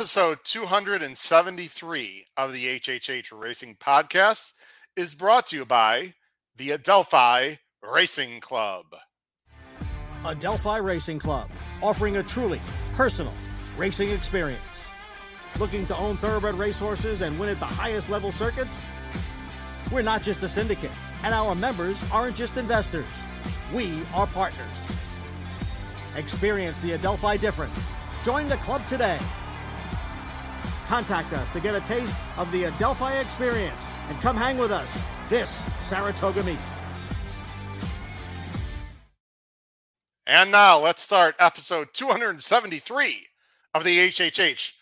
Episode 273 of the HHH Racing Podcast is brought to you by the Adelphi Racing Club. Adelphi Racing Club, offering a truly personal racing experience. Looking to own thoroughbred racehorses and win at the highest level circuits? We're not just a syndicate, and our members aren't just investors. We are partners. Experience the Adelphi difference. Join the club today. Contact us to get a taste of the Adelphi experience and come hang with us this Saratoga meet. And now let's start episode 273 of the HHH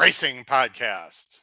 Racing Podcast.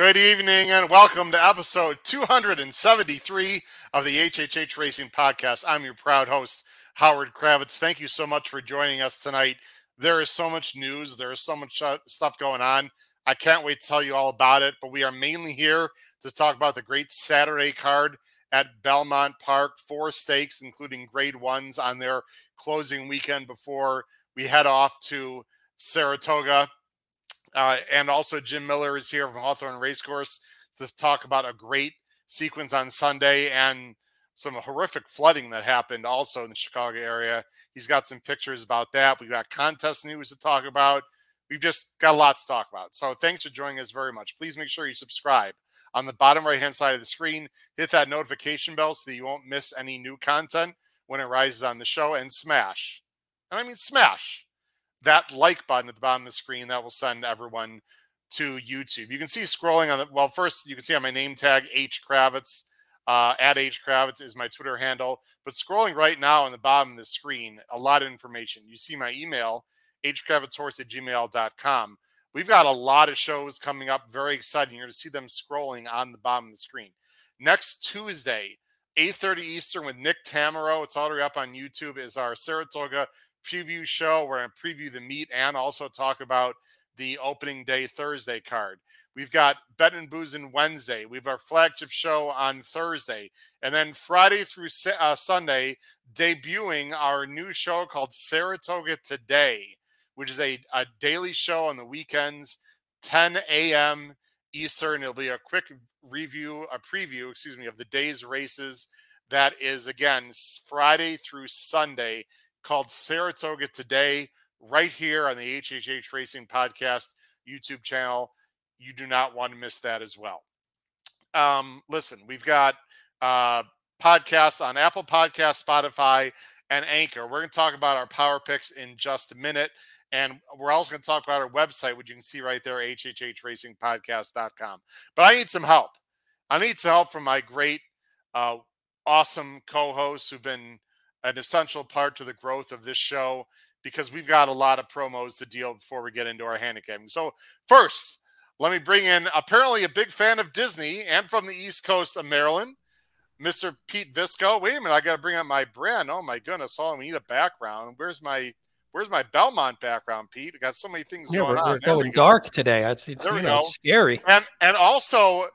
Good evening and welcome to episode 273 of the HHH Racing Podcast. I'm your proud host, Howard Kravets. Thank you so much for joining us tonight. There is so much news, there is so much uh, stuff going on. I can't wait to tell you all about it, but we are mainly here to talk about the great Saturday card at Belmont Park. Four stakes, including grade ones, on their closing weekend before we head off to Saratoga. Uh, and also, Jim Miller is here from Hawthorne Racecourse to talk about a great sequence on Sunday and some horrific flooding that happened also in the Chicago area. He's got some pictures about that. We've got contest news to talk about. We've just got lots to talk about. So, thanks for joining us very much. Please make sure you subscribe on the bottom right hand side of the screen. Hit that notification bell so that you won't miss any new content when it rises on the show and smash. And I mean, smash that like button at the bottom of the screen that will send everyone to YouTube. You can see scrolling on the well, first you can see on my name tag H Kravets. Uh, at H Kravets is my Twitter handle. But scrolling right now on the bottom of the screen, a lot of information. You see my email, hkravetshorse at gmail.com. We've got a lot of shows coming up. Very exciting. You're going to see them scrolling on the bottom of the screen. Next Tuesday, 8.30 Eastern with Nick Tammaro. It's already up on YouTube, is our Saratoga preview show. Going to preview the meet and also talk about the opening day Thursday card. We've got Bet and Boozin' Wednesday. We have our flagship show on Thursday. And then Friday through uh, Sunday, debuting our new show called Saratoga Today, which is a, a daily show on the weekends, 10 a.m. Eastern. It'll be a quick review, a preview, excuse me, of the day's races. That is, again, Friday through Sunday called Saratoga Today, right here on the HHH Racing Podcast YouTube channel. You do not want to miss that as well. Um, listen, we've got uh, podcasts on Apple Podcasts, Spotify, and Anchor. We're going to talk about our power picks in just a minute. And we're also going to talk about our website, which you can see right there, hhhracingpodcast.com. But I need some help. I need some help from my great, uh, awesome co hosts who've been an essential part to the growth of this show because we've got a lot of promos to deal before we get into our handicapping. So, first, let me bring in apparently a big fan of Disney and from the East Coast of Maryland, Mr. Pete Visco. Wait a minute, I got to bring up my brand. Oh my goodness! Oh, we need a background. Where's my Where's my Belmont background, Pete? I got so many things yeah, going we're, on. We're There going we go. dark today. It's, it's you know, go. it's scary. and and also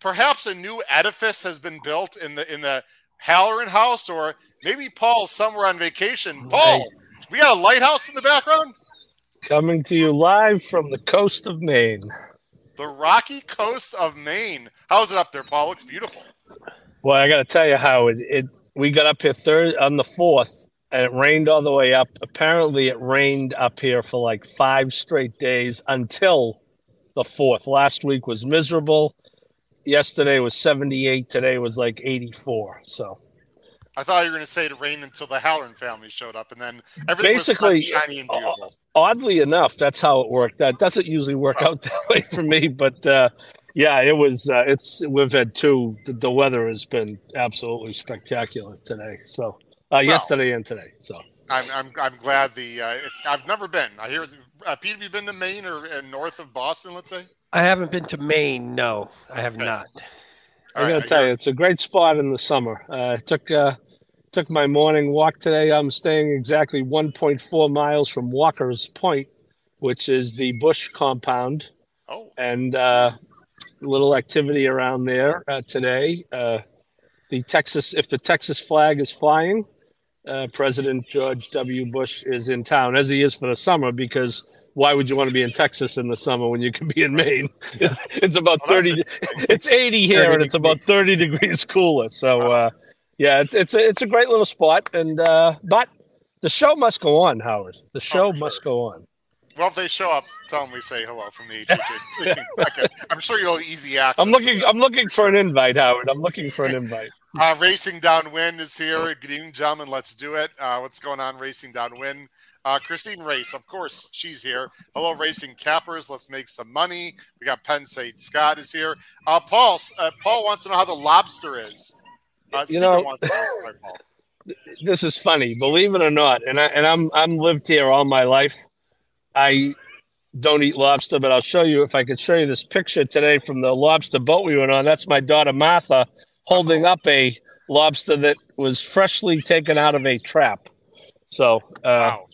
perhaps a new edifice has been built in the in the Halloran house, or maybe Paul's somewhere on vacation. Paul, Nice. we got a lighthouse in the background. Coming to you live from the coast of Maine. The rocky coast of Maine. How's it up there, Paul? Looks beautiful. Well, I got to tell you how it, it. We got up here third on the fourth, and it rained all the way up. Apparently, it rained up here for like five straight days until the fourth. Last week was miserable. Yesterday was seventy-eight. Today was like eighty-four. So I thought you were going to say it rained until the Halloran family showed up, and then everything Basically, was shiny and beautiful. Oddly enough, that's how it worked. That doesn't usually work out that way for me, but uh, yeah, it was. Uh, it's we've had two. The, the weather has been absolutely spectacular today. So uh, yesterday and today. So I'm I'm, I'm glad the uh, it's, I've never been. I hear uh, Pete, have you been to Maine or uh, north of Boston? Let's say. I haven't been to Maine. No, I have Okay. not. I All gotta right, tell you're- you, it's a great spot in the summer. Uh, took uh, took my morning walk today. I'm staying exactly 1.4 miles from Walker's Point, which is the Bush compound, Oh, and uh, a little activity around there uh, today. Uh, the Texas, if the Texas flag is flying, uh, President George W. Bush is in town, as he is for the summer, because why would you want to be in Texas in the summer when you can be in Maine? It's, it's about Well, that's 30, it's 80 here 30 and it's about 30 degrees cooler. So, uh, yeah, it's, it's, a, it's a great little spot. And, uh, but the show must go on, Howard. The show Oh, must sure. go on. well, if they show up, tell them we say hello from the okay. I'm sure you'll easy access. I'm looking, I'm looking for an invite, Howard. I'm looking for an invite. Uh, Racing Downwind is here. Good evening, gentlemen. Let's do it. Uh, what's going on, Racing Downwind? Uh, Christine Race, of course, she's here. Hello, Racing Cappers. Let's make some money. We got Penn State. Scott is here. Uh, Paul, uh, Paul wants to know how the lobster is. Uh, You Stephen know- wants to know. Sorry, Paul. this is funny, believe it or not. And I and I'm I'm lived here all my life. I don't eat lobster, but I'll show you if I could show you this picture today from the lobster boat we went on. That's my daughter Martha holding up a lobster that was freshly taken out of a trap. So uh, Wow.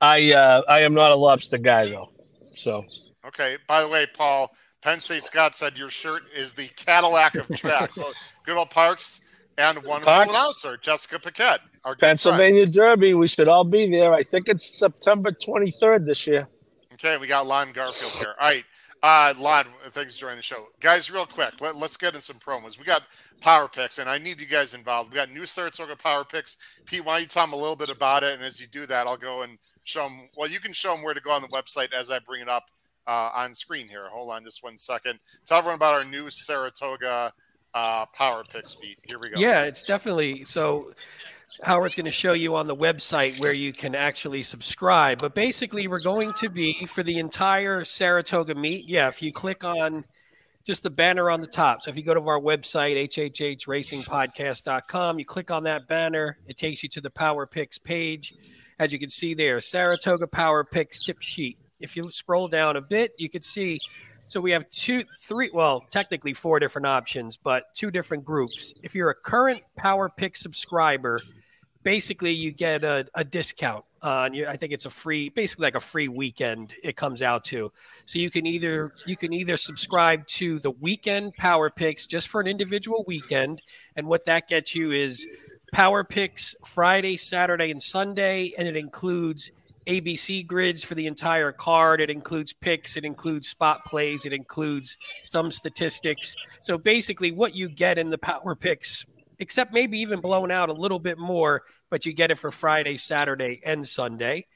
I uh, I am not a lobster guy though. So Okay. By the way, Paul, Penn State Scott said your shirt is the Cadillac of track. so good old Parks and wonderful Parks. announcer Jessica Pacheco, our good friend. Pennsylvania Derby, we should all be there. I think it's September 23rd this year. Okay, we got Lon Garfield here. All right. Uh, Lon, thanks for joining the show. Guys, real quick, let, let's get in some promos. We got power picks, and I need you guys involved. We got new Saratoga power picks. Pete, why don't you tell them a little bit about it? And as you do that, I'll go and show them. Well, you can show them where to go on the website as I bring it up uh, on screen here. Hold on just one second. Tell everyone about our new Saratoga uh, power picks, Pete. Here we go. Yeah, it's definitely so. Howard's going to show you on the website where you can actually subscribe. But basically, we're going to be for the entire Saratoga meet. Yeah, if you click on just the banner on the top. So if you go to our website, hhhracingpodcast.com, you click on that banner, it takes you to the Power Picks page. As you can see there, Saratoga Power Picks tip sheet. If you scroll down a bit, you could see so we have two, three, well, technically four different options, but two different groups. If you're a current Power Pick subscriber, basically you get a, a discount uh, on your, I think it's a free, basically like a free weekend it comes out to. So you can either you can either subscribe to the weekend Power Picks just for an individual weekend, and what that gets you is Power Picks Friday, Saturday, and Sunday, and it includes ABC grids for the entire card. It includes picks, it includes spot plays, it includes some statistics. So basically, what you get in the Power Picks, except maybe even blown out a little bit more, but you get it for Friday, Saturday, and Sunday.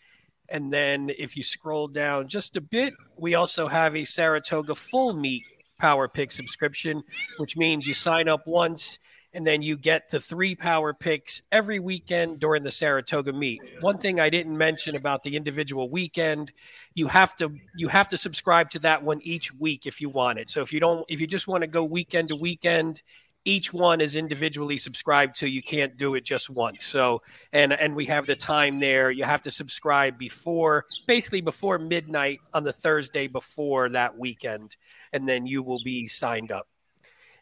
And then if you scroll down just a bit, we also have a Saratoga full meet Power Pick subscription, which means you sign up once and then you get the three power picks every weekend during the Saratoga meet. One thing I didn't mention about the individual weekend, you have to you have to subscribe to that one each week if you want it. So if you don't if you just want to go weekend to weekend, each one is individually subscribed to. You can't do it just once. So and and we have the time there. You have to subscribe before basically before midnight on the Thursday before that weekend, and then you will be signed up.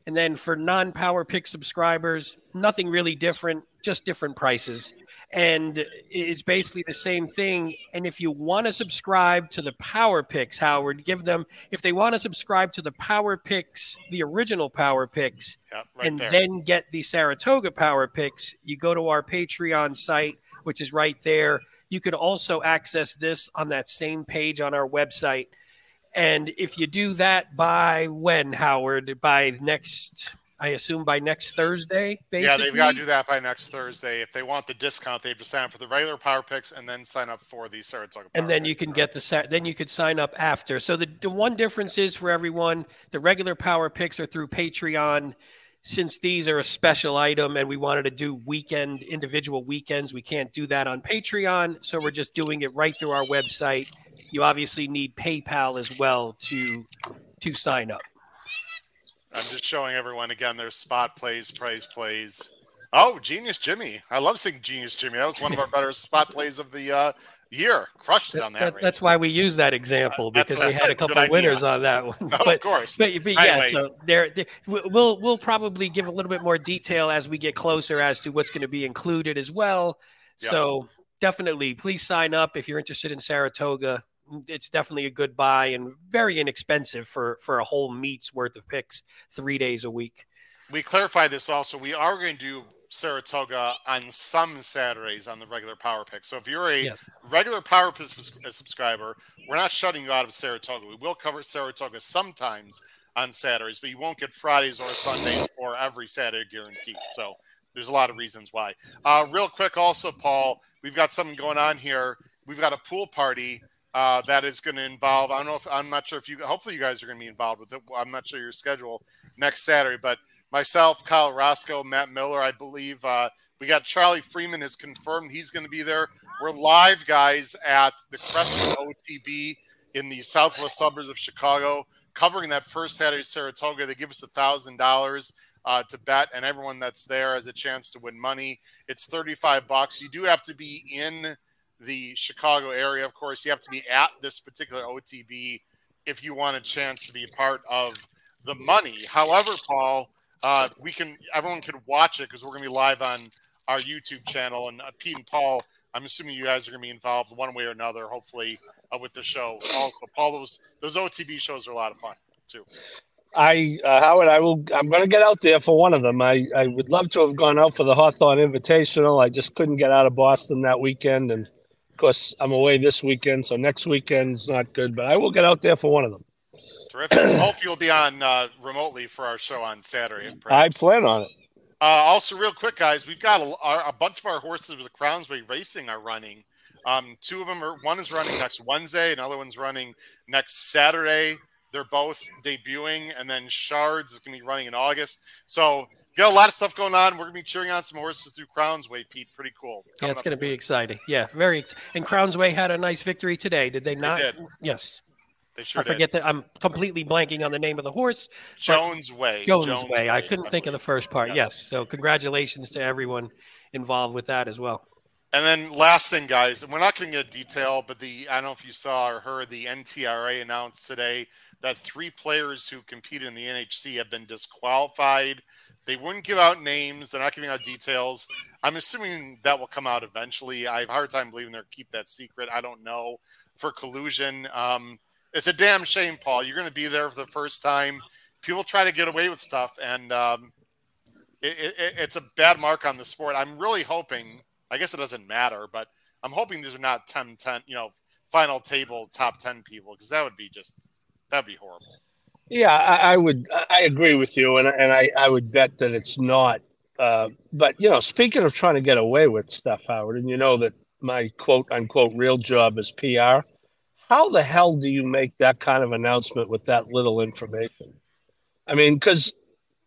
And then for non power pick subscribers, nothing really different, just different prices. And it's basically the same thing. And if you want to subscribe to the power picks, Howard, give them, if they want to subscribe to the power picks, the original power picks, Yep, right and there. then get the Saratoga Power Picks, you go to our Patreon site, which is right there. You could also access this on that same page on our website. And if you do that by when, Howard? By next, I assume by next Thursday, basically? yeah, they've got to do that by next Thursday. If they want the discount, they have to sign up for the regular power picks and then sign up for the Saratoga. and then you can get the then you could sign up after. So the, the one difference is for everyone, the regular power picks are through Patreon. Since these are a special item and we wanted to do weekend individual weekends, we can't do that on Patreon. So we're just doing it right through our website. You obviously need PayPal as well to to sign up. I'm just showing everyone again their spot plays, prize plays. Oh, Genius Jimmy. I love seeing Genius Jimmy. That was one of our better spot plays of the uh, year. Crushed it on that. that that's why we use that example because we had a couple of winners on that one. but, of course. But, but yeah, anyway. so there, there, we'll we'll probably give a little bit more detail as we get closer as to what's going to be included as well. Yep. So definitely, please sign up if you're interested in Saratoga it's definitely a good buy and very inexpensive for for a whole meet's worth of picks three days a week. We clarify this also. We are going to do Saratoga on some Saturdays on the regular Power Pick. So if you're a yes. regular Power Pick subscriber, we're not shutting you out of Saratoga. We will cover Saratoga sometimes on Saturdays, but you won't get Fridays or Sundays or every Saturday guaranteed. So there's a lot of reasons why. Uh, real quick, also, Paul, we've got something going on here. We've got a pool party uh, that is going to involve. I don't know if I'm not sure if you. Hopefully, you guys are going to be involved with it. I'm not sure your schedule next Saturday, but myself, Kyle Roscoe, Matt Miller, I believe uh, we got Charlie Freeman is confirmed he's going to be there. We're live, guys, at the Crescent OTB in the southwest suburbs of Chicago, covering that first Saturday Saratoga. They give us a thousand dollars. Uh, to bet, and everyone that's there has a chance to win money. It's 35 bucks. You do have to be in the Chicago area. Of course, you have to be at this particular OTB if you want a chance to be part of the money. However, Paul, uh, we can everyone can watch it because we're to be live on our YouTube channel. And uh, Pete and Paul, I'm assuming you guys are to be involved one way or another, hopefully, uh, with the show. Also, Paul, those those OTB shows are a lot of fun too. I uh, Howard, I will. I'm going to get out there for one of them. I, I would love to have gone out for the Hawthorne Invitational. I just couldn't get out of Boston that weekend, and of course, I'm away this weekend, so next weekend's not good, but I will get out there for one of them. Terrific. Hope you'll be on uh, remotely for our show on Saturday. Perhaps. I plan on it. Uh, also, real quick, guys, we've got a, a, bunch of our horses with Crownsway Racing are running. Um, two of them are one is running next Wednesday, another one's running next Saturday. They're both debuting, and then Shards is going to be running in August. So got a lot of stuff going on. We're gonna be cheering on some horses through Crownsway, Pete. Pretty cool. Yeah, it's gonna be exciting. Yeah, very. Ex- and Crownsway had a nice victory today. Did they not? They did. Yes. They sure I forget did. that. I'm completely blanking on the name of the horse. Jones Way. Jones, Jones Way. Way. I couldn't I think of the first part. Yes. yes. So congratulations to everyone involved with that as well. And then last thing, guys, we're not going to get detail, but the I don't know if you saw or heard the NTRA announced today that three players who competed in the NHC have been disqualified they wouldn't give out names. They're not giving out details. I'm assuming that will come out eventually. I have a hard time believing they'll keep that secret. I don't know for collusion. Um, it's a damn shame, Paul. You're going to be there for the first time. People try to get away with stuff, and um, it, it, it's a bad mark on the sport. I'm really hoping. I guess it doesn't matter, but I'm hoping these are not 10, 10 you know, final table top 10 people because that would be just that'd be horrible. Yeah, I, I, would. I agree with you, and and I, I would bet that it's not. Uh, but you know, speaking of trying to get away with stuff, Howard, and you know that my quote unquote real job is PR. How the hell do you make that kind of announcement with that little information? I mean, because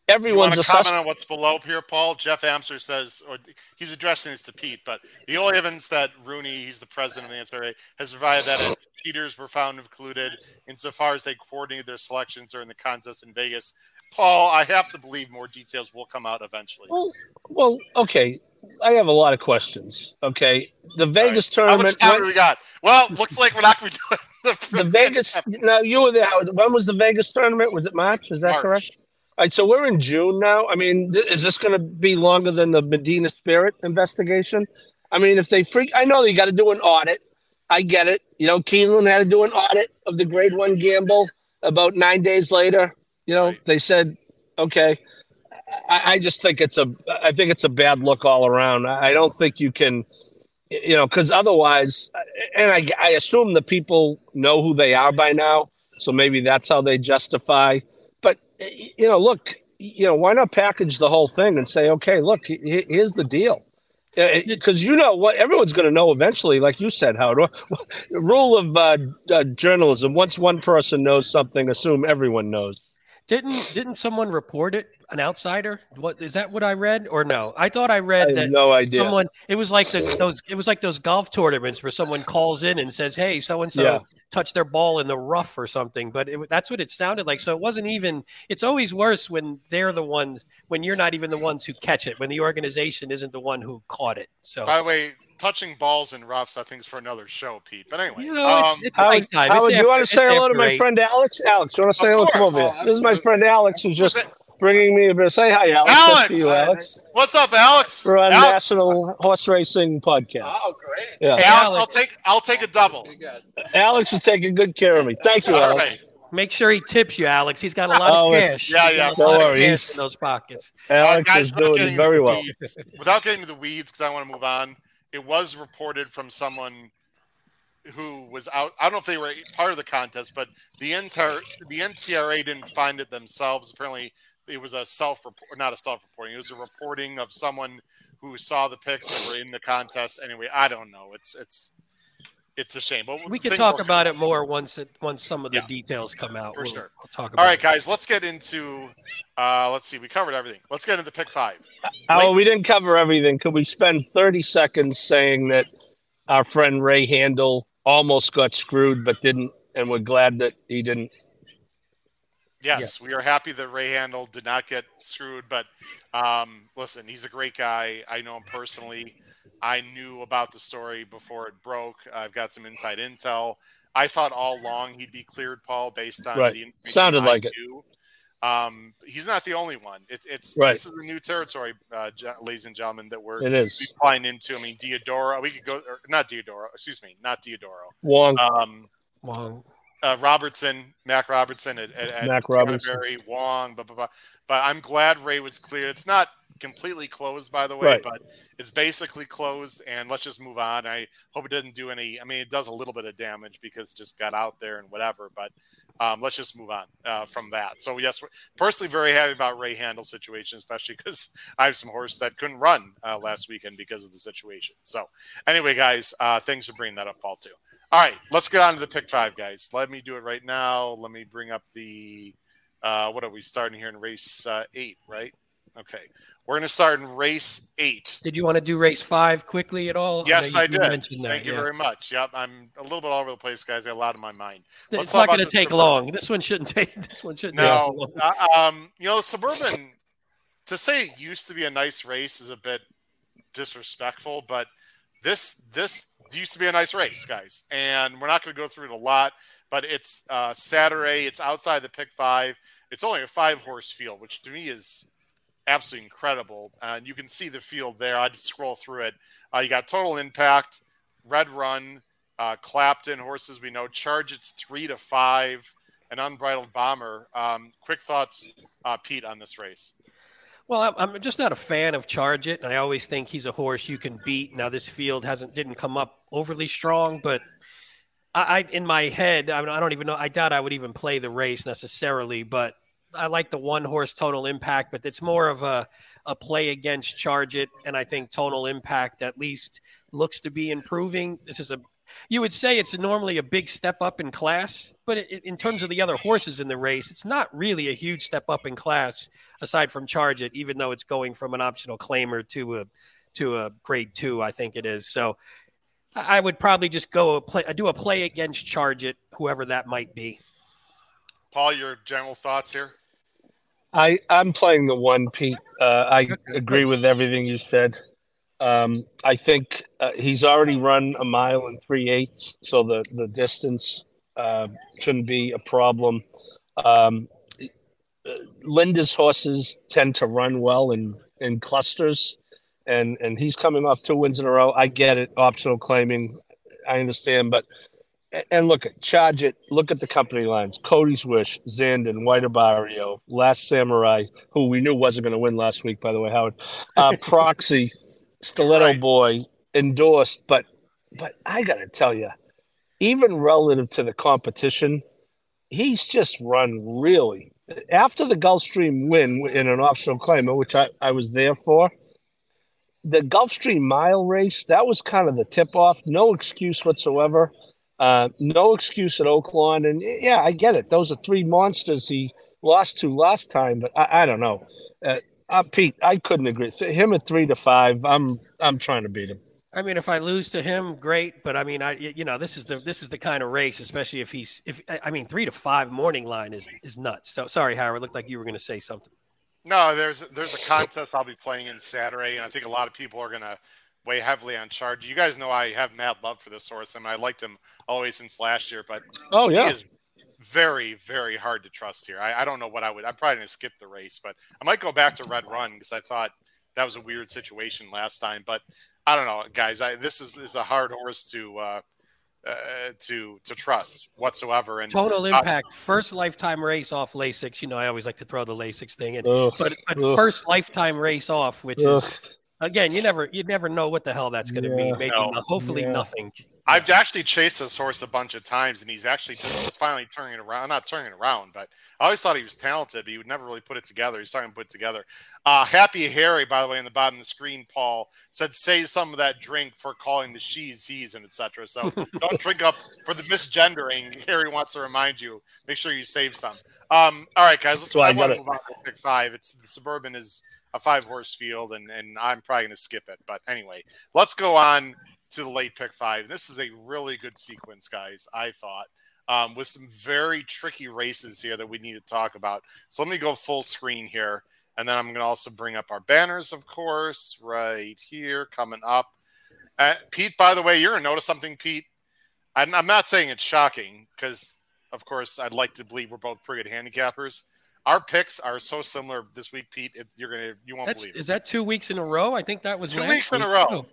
everyone's you a comment on what's below here, Paul. Jeff Amster says, or he's addressing this to Pete, but the only evidence that Rooney, he's the president of the NTRA, has provided that its cheaters were found included insofar as they coordinated their selections during the contest in Vegas. Paul, I have to believe more details will come out eventually. Well, well, okay. I have a lot of questions. Okay, the Vegas right. tournament. How much time we got? Well, looks like we're not going to be doing the, the Vegas. Now you were there. When was the Vegas tournament? Was it March? Is that March. correct? All right, so we're in June now. I mean, th- is this going to be longer than the Medina Spirit investigation? I mean, if they freak, I know they got to do an audit. I get it. You know, Keeneland had to do an audit of the Grade One gamble. About nine days later, you know, right. they said, okay. I, just think it's a, I think it's a bad look all around. I, I don't think you can, you know, because otherwise, and I, I assume the people know who they are by now, so maybe that's how they justify But you know, look, you know, why not package the whole thing and say, okay, look, here's the deal. Because you know what everyone's going to know eventually, like you said, Howard. Rule of uh, uh, journalism: once one person knows something, assume everyone knows. Didn't didn't someone report it? An outsider? What is that? What I read or no? I thought I I read have that no idea. someone. It was like the, those. It was like those golf tournaments where someone calls in and says, "Hey, so and so touched their ball in the rough or something." But it, that's what it sounded like. So it wasn't even. It's always worse when they're the ones when you're not even the ones who catch it. When the organization isn't the one who caught it. So By the way, touching balls and roughs, I think is for another show, Pete. But anyway, you know, um, it's Howard, nighttime. Howard, It's you want to say hello to my eight. friend Alex? Alex, you want to say hello? Come course. over here. This is my friend Alex who's just bringing me a bit. Say hi, Alex. Alex! You, Alex. what's up, Alex? We're on Alex, National Horse Racing Podcast. Oh, great. Yeah. Hey, Alex, Alex. I'll take I'll take a double. Alex is taking good care of me. Thank you, Alex. right. Make sure he tips you, Alex. He's got a lot Oh, of it's- cash. Yeah, He's yeah. got a lot Don't of worry. cash He's- in those pockets. Alex Uh, guys, is doing very well. weeds- without getting to the weeds, because I want to move on. It was reported from someone who was out. I don't know if they were part of the contest, but the NTR, the NTRA didn't find it themselves. Apparently, it was a self report, not a self reporting. It was a reporting of someone who saw the pics that were in the contest. Anyway, I don't know. It's it's it's a shame. But We can talk about it more once it once some of the Yeah. details come out. For we'll, sure. we'll talk about All right, it. guys, let's get into. Uh, let's see. We covered everything. Let's get into pick five. Oh, we didn't cover everything. Could we spend 30 seconds saying that our friend Ray Handal almost got screwed but didn't, and we're glad that he didn't? Yes, we are happy that Ray Handal did not get screwed. But um, listen, he's a great guy. I know him personally. I knew about the story before it broke. I've got some inside intel. I thought all along he'd be cleared, Paul, based on Right. the information Sounded I like it. Um, he's not the only one. It's it's Right. this is a new territory, uh, ge- ladies and gentlemen, that we're It is. flying into. I mean, Diodoro. We could go, or not Diodoro. Excuse me, not Diodoro. Wong. Um, Wong. uh, Robertson, Mac Robertson at, at, at Mac Robertson. Canterbury, Wong, blah, blah, blah. But I'm glad Ray was cleared. It's not completely closed, by the way, Right. but it's basically closed. And let's just move on. I hope it doesn't do any. I mean, it does a little bit of damage because it just got out there and whatever. But um, let's just move on uh, from that. So yes, personally very happy about Ray Handal's situation, especially because I have some horse that couldn't run uh, last weekend because of the situation. So anyway, guys, uh, thanks for bringing that up, Paul, too. All right, let's get on to the pick five, guys. Let me do it right now. Let me bring up the uh, what are we starting here in race uh, eight, right? Okay, we're going to start in race eight. Did you want to do race five quickly at all? Yes, I you did. that, Thank you yeah. very much. Yep, I'm a little bit all over the place, guys. I got a lot in my mind. Let's It's not going to take Suburban. long. This one shouldn't take. This one shouldn't No, take long. uh, um, you know, suburban. To say it used to be a nice race is a bit disrespectful, but this this used to be a nice race, guys. And we're not going to go through it a lot, but it's uh, Saturday. It's outside the pick five. It's only a five horse field, which to me is absolutely incredible. And you can see the field there. I just scroll through it. Uh, you got Total Impact, Red Run, uh, Clapton horses. We know Charge. It's three to five. An Unbridled Bomber. Um, quick thoughts, uh, Pete, on this race. Well, I'm- just not a fan of Charge It. and I always think he's a horse you can beat. Now, this field hasn't didn't come up overly strong, but I, I in my head, I, mean, I don't even know. I doubt I would even play the race necessarily, but I like the one horse Total Impact. But it's more of a a play against Charge It, and I think Total Impact at least looks to be improving. This is a you would say it's normally a big step up in class, but it, in terms of the other horses in the race, it's not really a huge step up in class aside from Charge It, even though it's going from an optional claimer to a to a grade two, I think it is. So I I would probably just go a play, do a play against Charge It, whoever that might be. Paul, your general thoughts here? I, I'm playing the one, Pete. Uh, I agree with everything you said. Um, I think uh, he's already run a mile and three eighths, so the, the distance uh, shouldn't be a problem. Um, uh, Linda's horses tend to run well in, in clusters, and, and he's coming off two wins in a row. I get it, optional claiming. I understand, but and look at charge it. Look at the company lines: Cody's Wish, Zandon, White Abarrio, Last Samurai, who we knew wasn't going to win last week, by the way, Howard. Uh, Proxy, Stiletto Right. Boy, endorsed, but but I got to tell you, even relative to the competition, he's just run really. After the Gulfstream win in an optional claimer, which I, I was there for, the Gulfstream mile race, that was kind of the tip off. No excuse whatsoever. Uh, no excuse at Oaklawn. And yeah, I get it. Those are three monsters he lost to last time, but I, I don't know. Uh, uh, Pete, I couldn't agree. Him at three to five, I'm I'm trying to beat him. I mean, if I lose to him, great. But I mean, I you know this is the this is the kind of race, especially if he's if I mean three to five morning line is is nuts. So sorry, Howard. Looked like you were going to say something. No, there's there's a contest I'll be playing in Saturday, and I think a lot of people are going to weigh heavily on charge. You guys know I have mad love for this horse. I mean, I liked him always since last year, but oh yeah, he is very very hard to trust here. I, I don't know what I would. I'm probably going to skip the race, but I might go back to Red Run because I thought that was a weird situation last time. But I don't know, guys. I, this is, is a hard horse to uh, uh, to to trust whatsoever. And total impact, uh, first lifetime race off Lasix. You know, I always like to throw the Lasix thing in, ugh, but but ugh. first lifetime race off, which ugh. is again, you never you never know what the hell that's going to yeah. be. Maybe no. hopefully yeah. nothing. I've actually chased this horse a bunch of times, and he's actually just finally turning it around. Not turning it around, but I always thought he was talented, but he would never really put it together. He's starting to put it together. Uh, Happy Harry, by the way, in the bottom of the screen, Paul said, "Save some of that drink for calling the she's, he's, and etc." So don't drink up for the misgendering. Harry wants to remind you. Make sure you save some. Um, all right, guys, let's so I want to move on to pick five. It's the suburban is a five horse field, and and I'm probably going to skip it. But anyway, let's go on to the late pick five. This is a really good sequence, guys. I thought. Um, with some very tricky races here that we need to talk about. So let me go full screen here. And then I'm going to also bring up our banners, of course, right here coming up. Uh, Pete, by the way, you're going to notice something, Pete. I'm, I'm not saying it's shocking because, of course, I'd like to believe we're both pretty good handicappers. Our picks are so similar this week, Pete. You're gonna you won't That's, believe. It. Is that two weeks in a row? I think that was two weeks in a row. Oh.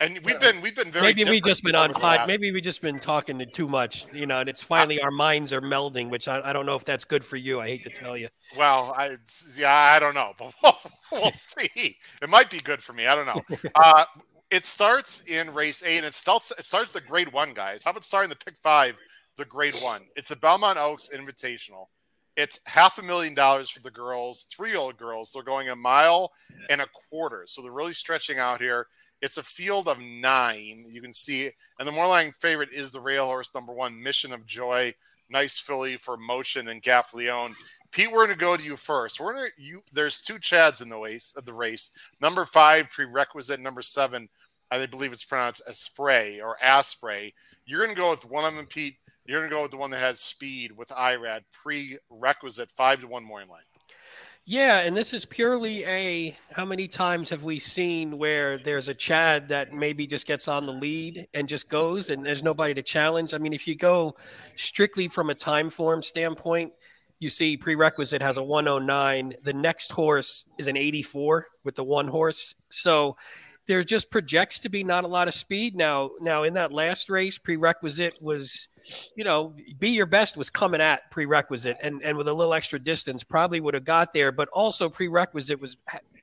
And we've been we've been very maybe we just been on pod, maybe we just been talking too much, you know, and it's finally our minds are melding, which I, I don't know if that's good for you. I hate to tell you. Well, I yeah, I don't know, but we'll, we'll see. It might be good for me. I don't know. Uh, it starts in race eight, and it starts it starts the grade one guys. How about starting the pick five, the grade one? It's a Belmont Oaks Invitational. It's half a million dollars for the girls, three year old girls. They're going a mile and a quarter, so they're really stretching out here. It's a field of nine. You can see, and the Moorline favorite is the rail horse number one, Mission of Joy. Nice filly for Motion and Gaffalione. Pete, we're going to go to you first. We're going to you. There's two Chads in the race. Of the race, number five prerequisite, number seven. I believe it's pronounced Spray or Aspray. You're going to go with one of them, Pete. You're going to go with the one that has speed with Irad prerequisite five to one morning line. Yeah, and this is purely a how many times have we seen where there's a Chad that maybe just gets on the lead and just goes and there's nobody to challenge? I mean, if you go strictly from a time form standpoint, you see prerequisite has a 109. The next horse is an 84 with the one horse. So there just projects to be not a lot of speed. Now, now in that last race, prerequisite was you know, be your best was coming at prerequisite and, and with a little extra distance probably would have got there, but also prerequisite was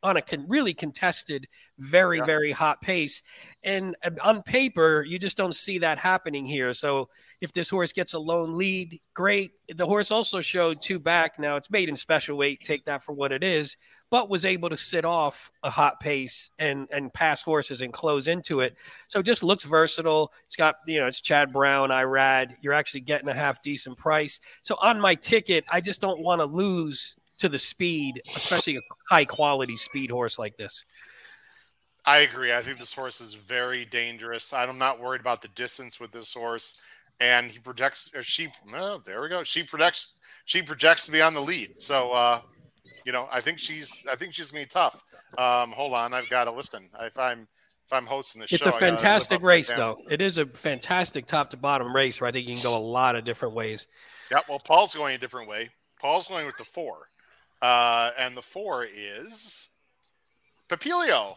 on a con- really contested, very, yeah. very hot pace. And on paper, you just don't see that happening here. So if this horse gets a lone lead, great. The horse also showed two back. Now it's made in special weight, take that for what it is, but was able to sit off a hot pace and and pass horses and close into it. So it just looks versatile. It's got you know it's Chad Brown, Irad. You're actually getting a half decent price. So on my ticket, I just don't want to lose to the speed, especially a high quality speed horse like this. I agree. I think this horse is very dangerous. I'm not worried about the distance with this horse, and he projects. Or she, oh, there we go. She projects. She projects to be on the lead. So uh, you know, I think she's I think she's gonna be tough. Um, hold on, I've got to listen. If I'm if I'm hosting the it's show, it's a fantastic race, though. It is a fantastic top to bottom race where I think you can go a lot of different ways. Yeah, well, Paul's going a different way. Paul's going with the four, uh, and the four is Papilio,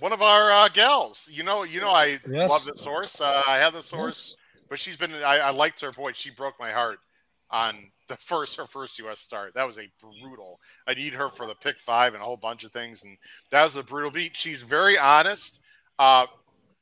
one of our uh, gals. You know, you know, I yes. love this horse. Uh, I have this horse, yes. but she's been. I, I liked her. Boy, she broke my heart on the first her first U.S. start. That was a brutal. I need her for the pick five and a whole bunch of things, and that was a brutal beat. She's very honest, uh,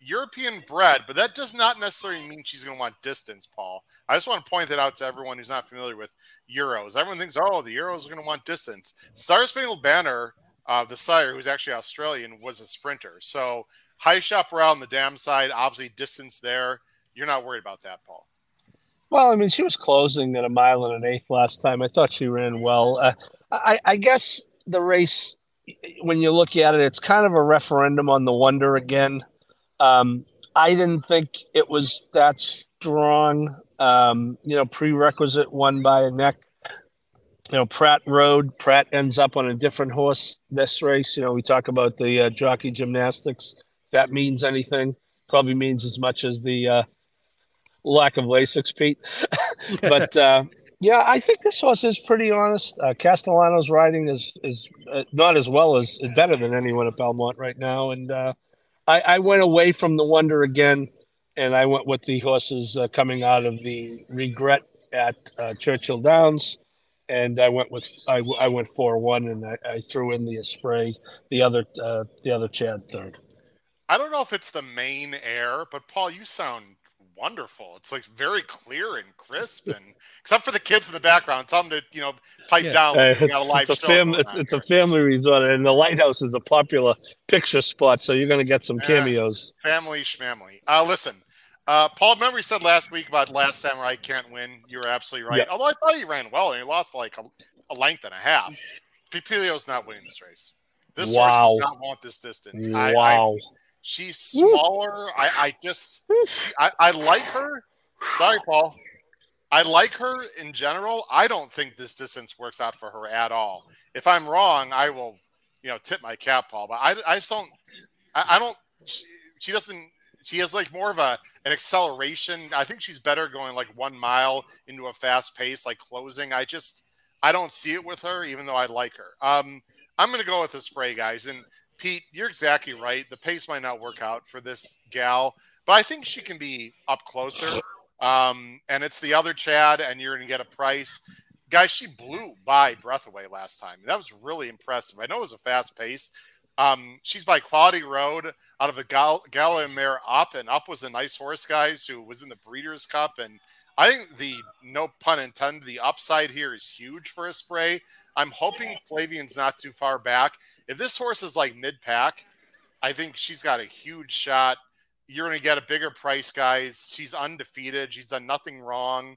European bred, but that does not necessarily mean she's going to want distance. Paul, I just want to point that out to everyone who's not familiar with Euros. Everyone thinks, oh, the Euros are going to want distance. Star Spangled Banner, uh, the sire, who's actually Australian, was a sprinter. So high shop around the dam side, obviously distance there. You're not worried about that, Paul. Well, I mean, she was closing at a mile and an eighth last time. I thought she ran well. Uh, I, I guess the race, when you look at it, it's kind of a referendum on the wonder again. Um, I didn't think it was that strong. Um, you know, prerequisite won by a neck. You know, Prat Road. Prat ends up on a different horse this race. You know, we talk about the uh, jockey gymnastics. That means anything? Probably means as much as the uh, lack of Lasix, Pete. but uh, yeah, I think this horse is pretty honest. Uh, Castellano's riding is is uh, not as well as better than anyone at Belmont right now, and uh, I, I, went away from the wonder again, and I went with the horses uh, coming out of the regret at uh, Churchill Downs. And I went with I, I went four one, and I, I, threw in the Esprit, the other uh, the other Chad third. I don't know if it's the main air, but Paul, you sound wonderful. It's like very clear and crisp, and except for the kids in the background, tell them to you know pipe yeah. down. Uh, it's, a, it's, a fam- it's, it's, a family resort, and the lighthouse is a popular picture spot, so you're going to get some cameos. family schmamily. Uh, listen, uh, Paul, remember you said last week about Last Samurai can't win. You were absolutely right. Yeah. Although I thought he ran well, and he lost by like a, a length and a half. Pipilio's not winning this race. This wow. horse does not want this distance. Wow. I, I, She's smaller. I, I just I, I like her. Sorry, Paul. I like her in general. I don't think this distance works out for her at all. If I'm wrong, I will, you know, tip my cap, Paul. But I, I just don't. I, I don't. She, she doesn't. She has like more of a an acceleration. I think she's better going like one mile into a fast pace, like closing. I just I don't see it with her, even though I like her. Um, I'm going to go with the spray, guys. And Pete, you're exactly right. The pace might not work out for this gal, but I think she can be up closer. Um, and it's the other Chad, and you're going to get a price. Guys, she blew by Breathaway last time. That was really impressive. I know it was a fast pace. Um, she's by Quality Road out of the Gal- Mare Up, and Up was a nice horse, guys, who was in the Breeders' Cup. And I think the no pun intended, the upside here is huge for a spray. I'm hoping Flavien's not too far back. If this horse is like mid pack, I think she's got a huge shot. You're going to get a bigger price, guys. She's undefeated. She's done nothing wrong.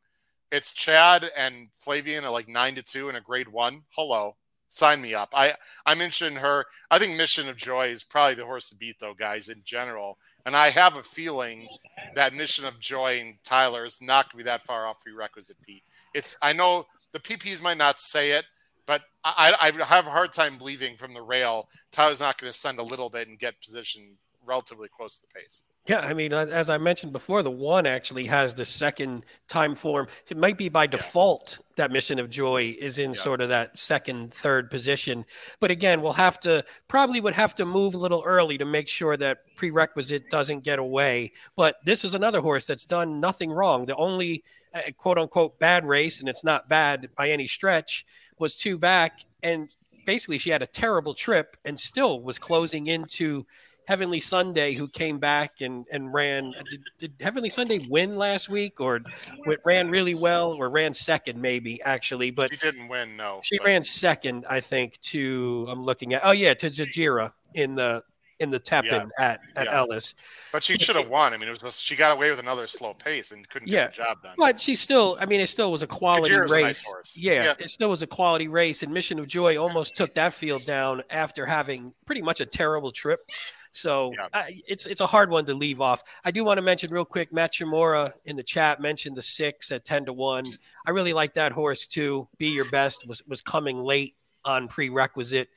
It's Chad and Flavian at like nine to two in a grade one. Hello, sign me up. I I mentioned her. I think Mission of Joy is probably the horse to beat, though, guys, in general. And I have a feeling that Mission of Joy and Tyler is not going to be that far off prerequisite, Pete. It's I know the PPs might not say it, but I, I have a hard time believing from the rail Tyler's not going to send a little bit and get positioned relatively close to the pace. Yeah, I mean, as I mentioned before, the one actually has the second time form. It might be by default yeah. that Mission of Joy is in yeah. sort of that second, third position. But again, we'll have to probably would have to move a little early to make sure that prerequisite doesn't get away. But this is another horse that's done nothing wrong. The only uh, quote unquote bad race, and it's not bad by any stretch, was two back, and basically she had a terrible trip and still was closing into Heavenly Sunday, who came back and and ran. Did, did Heavenly Sunday win last week, or ran really well, or ran second maybe actually? But she didn't win. No, she but. ran second, I think. To I'm looking at. Oh yeah, to Jajira in the in the tap in yeah. at, at yeah. Ellis. But she should have won. I mean, it was she got away with another slow pace and couldn't yeah. get the job done. But she still, I mean, it still was a quality Kajira's race. A nice yeah, yeah, it still was a quality race. And Mission of Joy almost took that field down after having pretty much a terrible trip. So yeah. it's it's a hard one to leave off. I do want to mention real quick. Matt Shimura in the chat mentioned the six at ten to one. I really like that horse too. Be your best was was coming late on prerequisite.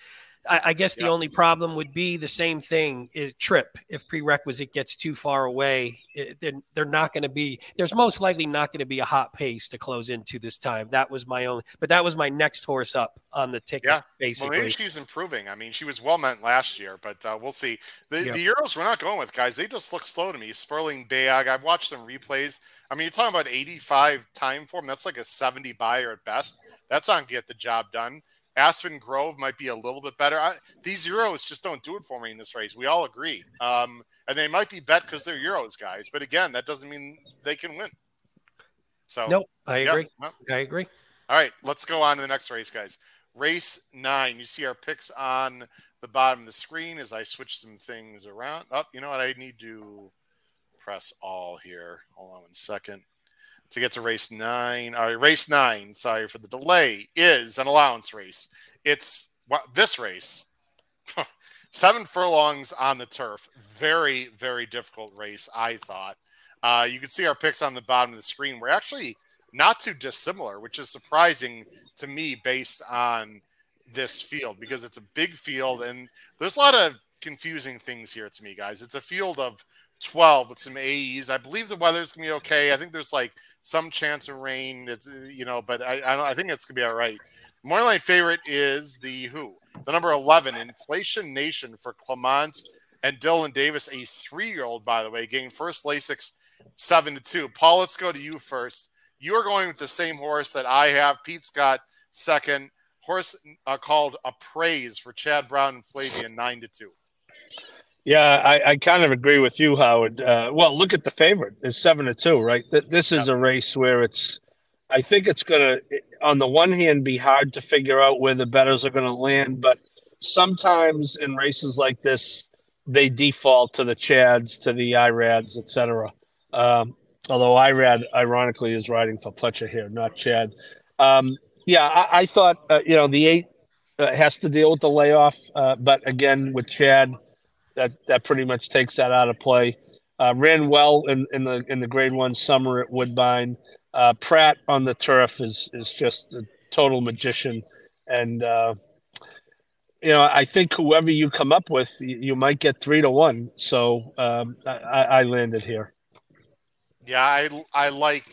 I, I guess the only problem would be the same thing is trip. If prerequisite gets too far away, it, they're, they're not going to be, there's most likely not going to be a hot pace to close into this time. That was my own, but that was my next horse up on the ticket, yeah. basically. Well, maybe she's improving. I mean, she was well meant last year, but uh, we'll see. The, the Euros we're not going with, guys. They just look slow to me. Sperling Bayag, I've watched some replays. I mean, you're talking about 85 time form. That's like a 70 buyer at best. That's not get the job done. Aspen Grove might be a little bit better. I, these Euros just don't do it for me in this race. We all agree. Um, and they might be bet because they're Euros guys. But again, that doesn't mean they can win. So, nope, I yeah, agree. I agree. All right, let's go on to the next race, guys. Race nine. You see our picks on the bottom of the screen as I switch some things around. Up, oh, you know what? I need to press all here. Hold on one second. To get to race nine. All right, race nine. Sorry for the delay. Is an allowance race. It's what this race. Seven furlongs on the turf. Very, very difficult race, I thought. Uh, you can see our picks on the bottom of the screen. We're actually not too dissimilar, which is surprising to me based on this field because it's a big field and there's a lot of confusing things here to me, guys. It's a field of 12 with some AEs. I believe the weather's gonna be okay. I think there's like some chance of rain. It's you know, but I I, I think it's gonna be all right. More line favorite is the who the number 11 Inflation Nation for Clement and Dylan Davis, a three year old by the way, getting first Lasix seven to two. Paul, let's go to you first. You are going with the same horse that I have. Pete's got second horse uh, called Appraise for Chad Brown and Flavien nine to two. Yeah, I, I kind of agree with you, Howard. Uh, well, look at the favorite; it's seven to two, right? This is a race where it's. I think it's going to, on the one hand, be hard to figure out where the betters are going to land, but sometimes in races like this, they default to the Chads, to the Irads, etc. Um, although Irad, ironically, is riding for Pletcher here, not Chad. Um, yeah, I, I thought uh, you know the eight uh, has to deal with the layoff, uh, but again with Chad, that that pretty much takes that out of play. Uh, ran well in, in the in the Grade One summer at Woodbine. Uh, Prat on the turf is is just a total magician, and uh, you know I think whoever you come up with, you, you might get three to one. So um, I, I landed here. Yeah, I I like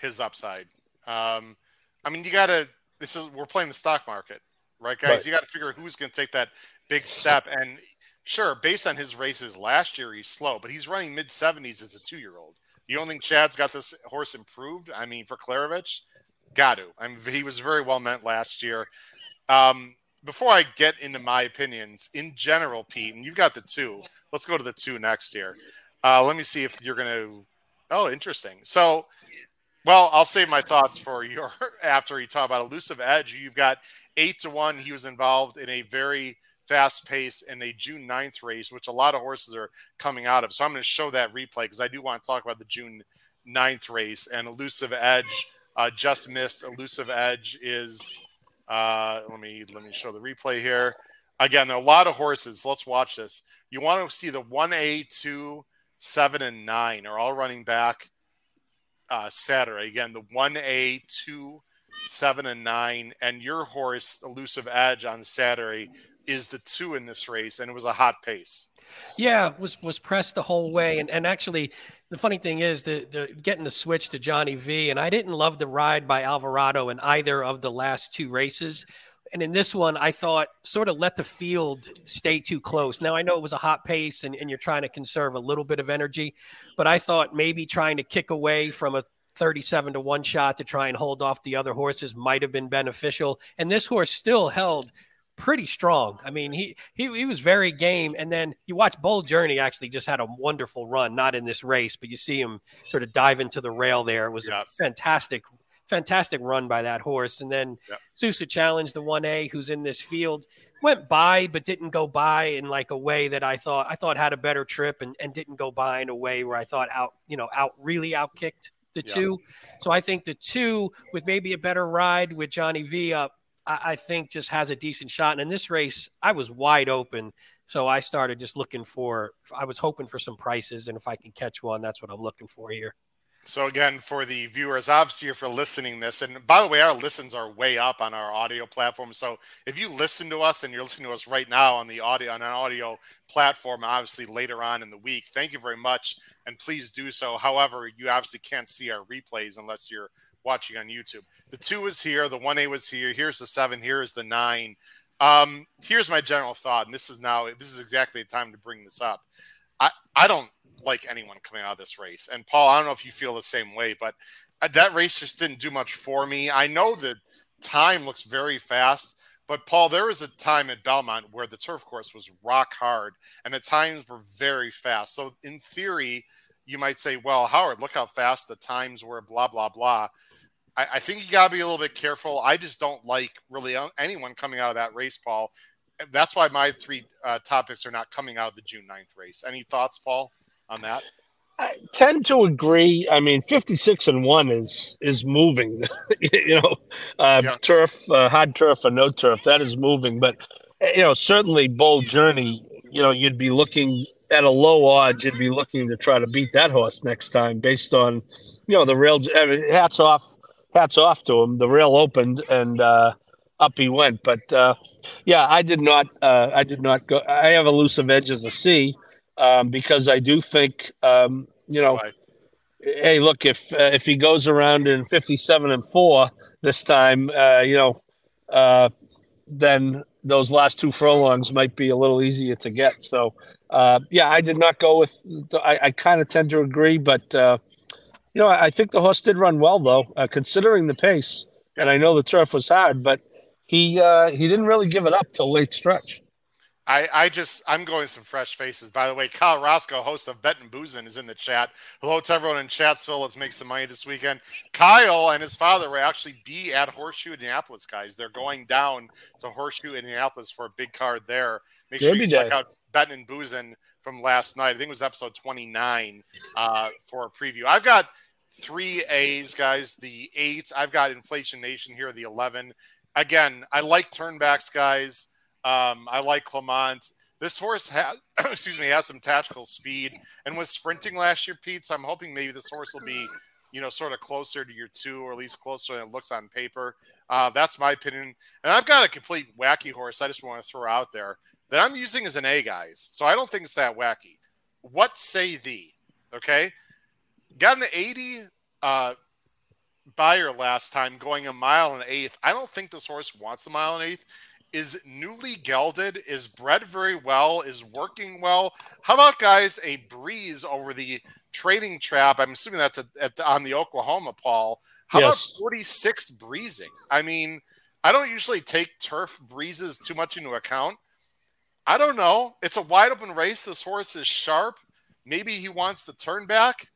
his upside. Um, I mean, you got to. This is we're playing the stock market, right, guys? Right. You got to figure who's going to take that big step. And sure, based on his races last year, he's slow, but he's running mid seventies as a two year old. You don't think Chad's got this horse improved? I mean, for Klaravich, got to. I mean, he was very well meant last year. Um, before I get into my opinions in general, Pete, and you've got the two. Let's go to the two next here. Uh, let me see if you're going to Oh, interesting. So, well, I'll save my thoughts for your after you talk about elusive edge. You've got eight to one. He was involved in a very fast pace in a June 9th race, which a lot of horses are coming out of. So I'm going to show that replay because I do want to talk about the June 9th race and elusive edge uh, just missed. Elusive edge is uh, let me let me show the replay here. Again, a lot of horses. Let's watch this. You want to see the 1A, 2, seven and nine are all running back uh, Saturday. Again, the one A, two, seven and nine, and your horse, Elusive Edge, on Saturday is the two in this race, and it was a hot pace. Yeah, was was pressed the whole way, and and actually, the funny thing is the, the getting the switch to Johnny V, and I didn't love the ride by Alvarado in either of the last two races. And in this one, I thought sort of let the field stay too close. Now, I know it was a hot pace and, and you're trying to conserve a little bit of energy, but I thought maybe trying to kick away from a 37 to 1 shot to try and hold off the other horses might have been beneficial. And this horse still held pretty strong. I mean, he, he he was very game. And then you watch Bold Journey actually just had a wonderful run, not in this race, but you see him sort of dive into the rail there. It was a fantastic fantastic run by that horse. And then yep. Sousa challenged the 1A who's in this field, went by, but didn't go by in like a way that I thought I thought had a better trip and, and didn't go by in a way where I thought out, you know, out really outkicked the yep. two. So I think the two with maybe a better ride with Johnny V up, I, I think just has a decent shot. And in this race, I was wide open. So I started just looking for, I was hoping for some prices. And if I can catch one, that's what I'm looking for here. So again, for the viewers, obviously, if you're listening this, and by the way, our listens are way up on our audio platform. So if you listen to us and you're listening to us right now on the audio on an audio platform, obviously later on in the week, thank you very much, and please do so. However, you obviously can't see our replays unless you're watching on YouTube. The two is here, the one A was here. Here's the seven. Here is the nine. Um, here's my general thought, and this is now this is exactly the time to bring this up. I I don't like anyone coming out of this race. And Paul, I don't know if you feel the same way, but uh, that race just didn't do much for me. I know the time looks very fast, but Paul, there was a time at Belmont where the turf course was rock hard and the times were very fast. So in theory, you might say, well, Howard, look how fast the times were, blah, blah, blah. I, I think you got to be a little bit careful. I just don't like really anyone coming out of that race, Paul. That's why my three uh, topics are not coming out of the June 9th race. Any thoughts, Paul? on that? I tend to agree. I mean, 56 and one is is moving. you know, uh, yeah. turf, uh, hard turf or no turf, that is moving. But you know, certainly Bold Journey. You know, you'd be looking at a low odds. You'd be looking to try to beat that horse next time, based on you know the rail. I mean, hats off, hats off to him. The rail opened and uh, up he went. But uh, yeah, I did not. Uh, I did not go. I have elusive edges a C um, because I do think, um, you know, hey, look, if uh, if he goes around in fifty-seven and four this time, uh, you know, uh, then those last two furlongs might be a little easier to get. So, uh, yeah, I did not go with. I, I kind of tend to agree, but uh, you know, I, I think the horse did run well though, uh, considering the pace. And I know the turf was hard, but he he didn't really give it up till late stretch. I, I just I'm going some fresh faces. By the way, Kyle Roscoe, host of Bet and Boozin, is in the chat. Hello to everyone in Chatsville. Let's make some money this weekend. Kyle and his father will actually be at Horseshoe Indianapolis, guys. They're going down to Horseshoe Indianapolis for a big card there. Make sure you check out Bet and Boozin from last night. I think it was episode 29 uh, for a preview. I've got three A's, guys. The eight. I've got Inflation Nation here, the 11. Again, I like turnbacks, guys. Um, I like Clement. This horse has, excuse me, has some tactical speed and was sprinting last year, Pete. So I'm hoping maybe this horse will be, you know, sort of closer to your two, or at least closer than it looks on paper. Uh, that's my opinion. And I've got a complete wacky horse. I just want to throw out there that I'm using as an A, guys. So I don't think it's that wacky. What say thee? Okay, got an 80 uh, Beyer last time, going a mile and an eighth. I don't think this horse wants a mile and an eighth is newly gelded, is bred very well, is working well. How about guys a breeze over the training trap? I'm assuming that's a, at the, on the Oklahoma Paul. How yes. about 46 breezing? I mean, I don't usually take turf breezes too much into account. I don't know. It's a wide open race. This horse is sharp. Maybe he wants to turn back.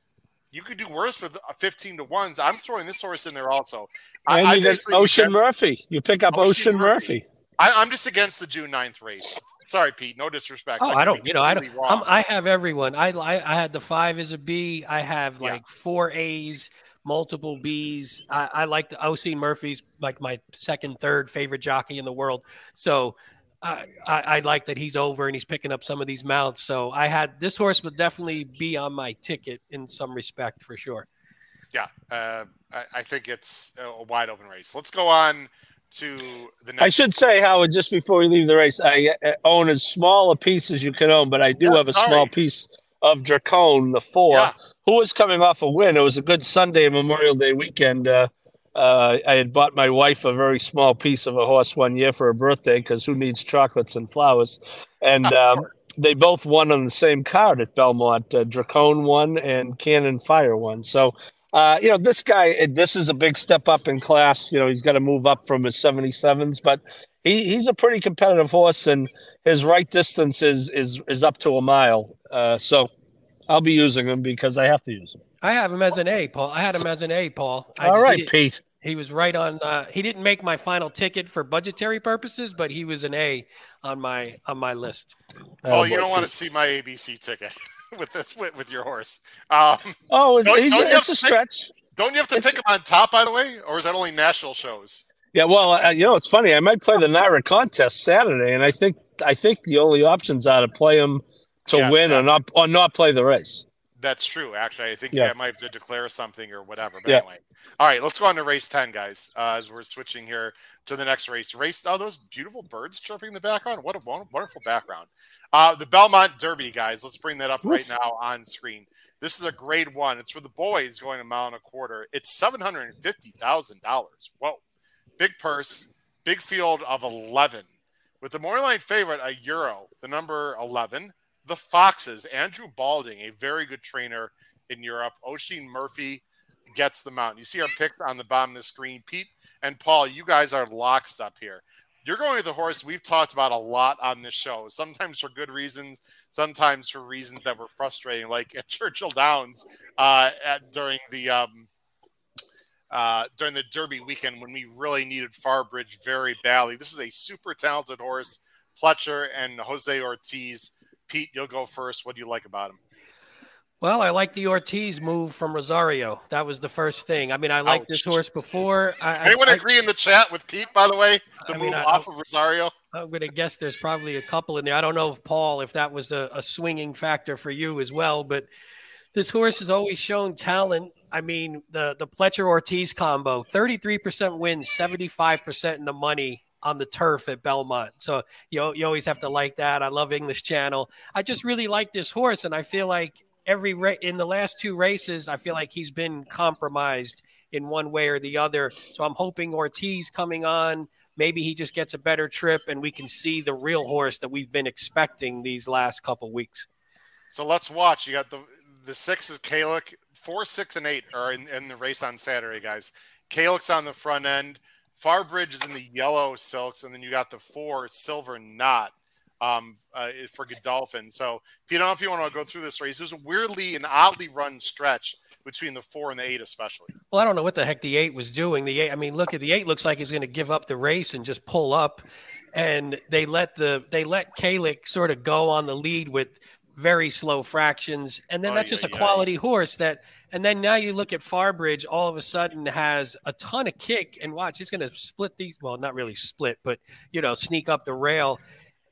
You could do worse with 15 to ones. I'm throwing this horse in there also. And I, you I Oisin Murphy. You pick up Oisin, Oisin Murphy. Murphy. I, am just against the June 9th race. Sorry, Pete. No disrespect. Oh, I, I don't. You know, I don't. i have everyone. I, I I had the five as a B. I have like yeah. four A's, multiple B's. I, I like the OC Murphy's like my second, third favorite jockey in the world. So I, I, I like that he's over and he's picking up some of these mounts. So I had this horse would definitely be on my ticket in some respect for sure. Yeah, uh, I, I think it's a wide open race. Let's go on to the next. I should say, Howard, just before we leave the race, I uh, own as small a piece as you can own, but I do yeah, have a sorry. small piece of Dracone, the four, yeah. who was coming off a win. It was a good Sunday Memorial Day weekend. Uh, uh, I had bought my wife a very small piece of a horse one year for her birthday because who needs chocolates and flowers? And um, they both won on the same card at Belmont. Uh, Dracone won and Cannon Fire won. So uh, you know, this guy, this is a big step up in class. You know, he's got to move up from his 77s, but he, he's a pretty competitive horse, and his right distance is is is up to a mile. Uh, so I'll be using him because I have to use him. I have him as an A, Paul. I had him as an A, Paul. I All just, right, he, Pete. He was right on. Uh, he didn't make my final ticket for budgetary purposes, but he was an A on my on my list. Oh, you don't want to see my ABC ticket. with this with, with your horse. Um, oh, don't, he's, don't it's a stretch. Pick, don't you have to it's, pick him on top, by the way, or is that only national shows? Yeah, well, uh, you know, it's funny. I might play the NYRA contest Saturday, and I think I think the only options are to play him to yes, win or not or not play the race. That's true. Actually, I think yeah. I might have to declare something or whatever. But yeah. anyway, all right, let's go on to race ten, guys. Uh, as we're switching here to the next race, race. Oh, those beautiful birds chirping in the background. What a wonderful background. Uh, the Belmont Derby, guys. Let's bring that up right now on screen. This is a grade one. It's for the boys going a mile and a quarter. It's seven hundred and fifty thousand dollars. Whoa, big purse, big field of eleven. With the line favorite, a euro, the number eleven the Foxes, Andrew Balding, a very good trainer in Europe. Oisin Murphy gets the mountain. You see our picks on the bottom of the screen. Pete and Paul, you guys are locked up here. You're going with the horse we've talked about a lot on this show, sometimes for good reasons, sometimes for reasons that were frustrating, like at Churchill Downs uh, at, during the um, uh, during the Derby weekend when we really needed Farbridge very badly. This is a super talented horse. Pletcher and Jose Ortiz Pete, you'll go first. What do you like about him? Well, I like the Ortiz move from Rosario. That was the first thing. I mean, I liked this horse before. I, Anyone I, agree in the chat with Pete, by the way? The I move mean, I- off of Rosario? I'm going to guess there's probably a couple in there. I don't know if Paul, if that was a, a swinging factor for you as well, but this horse has always shown talent. I mean, the the Pletcher Ortiz combo, 33% wins, 75% in the money on the turf at Belmont. So you you always have to like that. I love English Channel. I just really like this horse, and I feel like every ra- in the last two races, I feel like he's been compromised in one way or the other. So I'm hoping Ortiz coming on maybe he just gets a better trip and we can see the real horse that we've been expecting these last couple weeks. So let's watch. You got the the six is Kalik. Four, six, and eight are in, in the race on Saturday, guys. Kalik's on the front end. Farbridge is in the yellow silks, and then you got the four silver knot um, uh, for Godolphin. So if you don't know if you want to go through this race, there's a weirdly and oddly run stretch between the four and the eight, especially. Well, I don't know what the heck the eight was doing. The eight, I mean, look at the eight. Looks like he's going to give up the race and just pull up. And they let the they let Kalik sort of go on the lead with very slow fractions, and then Ay, that's just ay, a quality horse. That and then now you look at Farbridge, all of a sudden has a ton of kick, and watch he's going to split these. Well, not really split, but you know, sneak up the rail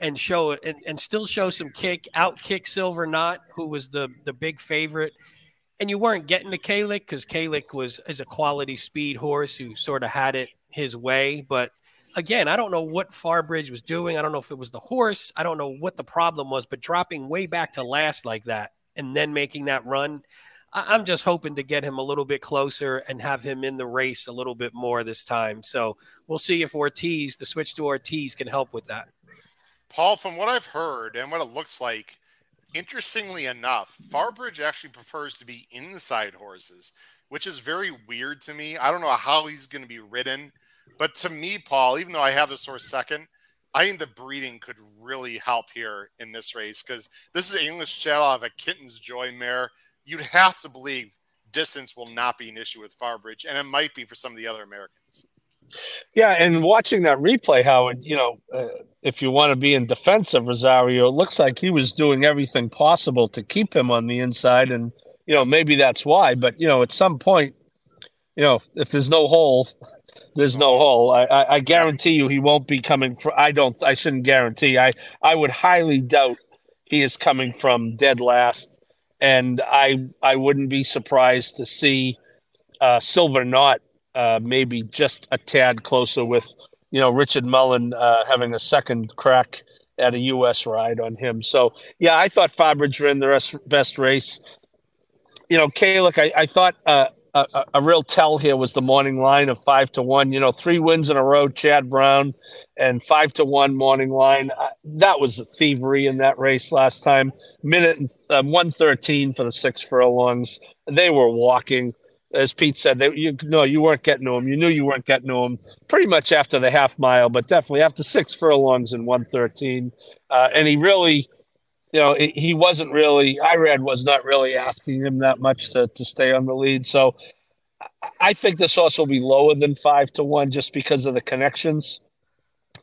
and show it and, and still show some kick, out kick Silver Knot, who was the the big favorite and you weren't getting to Kalik because Kalik was is a quality speed horse who sort of had it his way. But again, I don't know what Farbridge was doing. I don't know if it was the horse. I don't know what the problem was, but dropping way back to last like that and then making that run. I- I'm just hoping to get him a little bit closer and have him in the race a little bit more this time. So we'll see if Ortiz, the switch to Ortiz, can help with that. Paul, from what I've heard and what it looks like, interestingly enough, Farbridge actually prefers to be inside horses, which is very weird to me. I don't know how he's going to be ridden, but to me, Paul, even though I have this horse second, I think the breeding could really help here in this race because this is English Channel of a Kitten's Joy mare. You'd have to believe distance will not be an issue with Farbridge, and it might be for some of the other Americans. Yeah, and watching that replay, Howard, you know, uh, if you want to be in defense of Rosario, it looks like he was doing everything possible to keep him on the inside, and you know maybe that's why. But you know, at some point, you know, if there's no hole, there's no hole. I, I, I guarantee you, he won't be coming from. I don't. I shouldn't guarantee. I I would highly doubt he is coming from dead last, and I I wouldn't be surprised to see uh, Silver Knot uh, maybe just a tad closer with, you know, Richard Mullen uh, having a second crack at a U.S. ride on him. So, yeah, I thought Fabridge ran the rest, best race. You know, Kalik, I, I thought uh, a, a real tell here was the morning line of five to one. You know, three wins in a row, Chad Brown, and five to one morning line. That was a thievery in that race last time. Minute uh, one thirteen for the six furlongs. They were walking as Pete said, they, you no, you weren't getting to him. You knew you weren't getting to him pretty much after the half mile, but definitely after six furlongs in one thirteen. Uh, and he really, you know, he wasn't really. Irad was not really asking him that much to to stay on the lead. So I think this horse will be lower than five to one just because of the connections,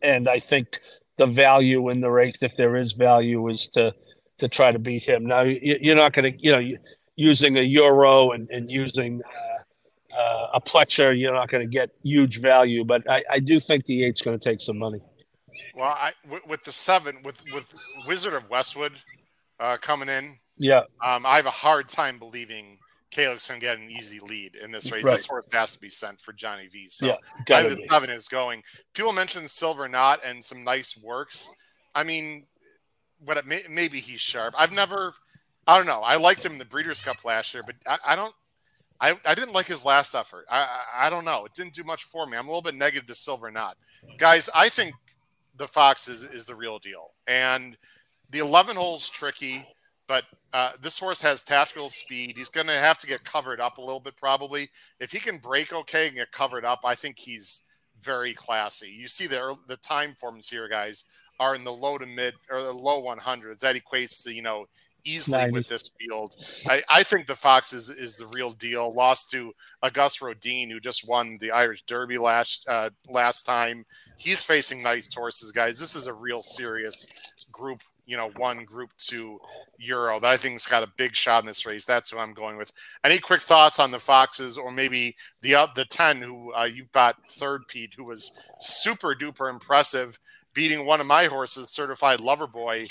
and I think the value in the race, if there is value, is to to try to beat him. Now you're not going to, you know. Using a euro and, and using uh, uh, a Pletcher, you're not going to get huge value. But I, I do think the eight's going to take some money. Well, I with, with the seven with with Wizard of Westwood uh, coming in, Yeah, um, I have a hard time believing Kalik's to get an easy lead in this race. Right. This horse has to be sent for Johnny V. So yeah, I think the seven is going. People mentioned Silver Knot and some nice works. I mean, what it may, maybe he's sharp. I've never. I don't know. I liked him in the Breeders' Cup last year, but I, I don't. I, I didn't like his last effort. I, I I don't know. It didn't do much for me. I'm a little bit negative to Silver Knot, guys. I think the Fox is is the real deal, and the 11 holes tricky. But uh, this horse has tactical speed. He's going to have to get covered up a little bit, probably. If he can break okay and get covered up, I think he's very classy. You see the the time forms here, guys, are in the low to mid or the low 100s. That equates to you know easily 90. with this field. I, I think the Fox is is the real deal. Lost to Auguste Rodin, who just won the Irish Derby last uh, last time. He's facing nice horses, guys. This is a real serious group you know, one Group Two Euro that I think's got a big shot in this race. That's who I'm going with. Any quick thoughts on the Foxes or maybe the uh, the ten who uh, you've got third Pete, who was super duper impressive, beating one of my horses, Certified Lover Boy,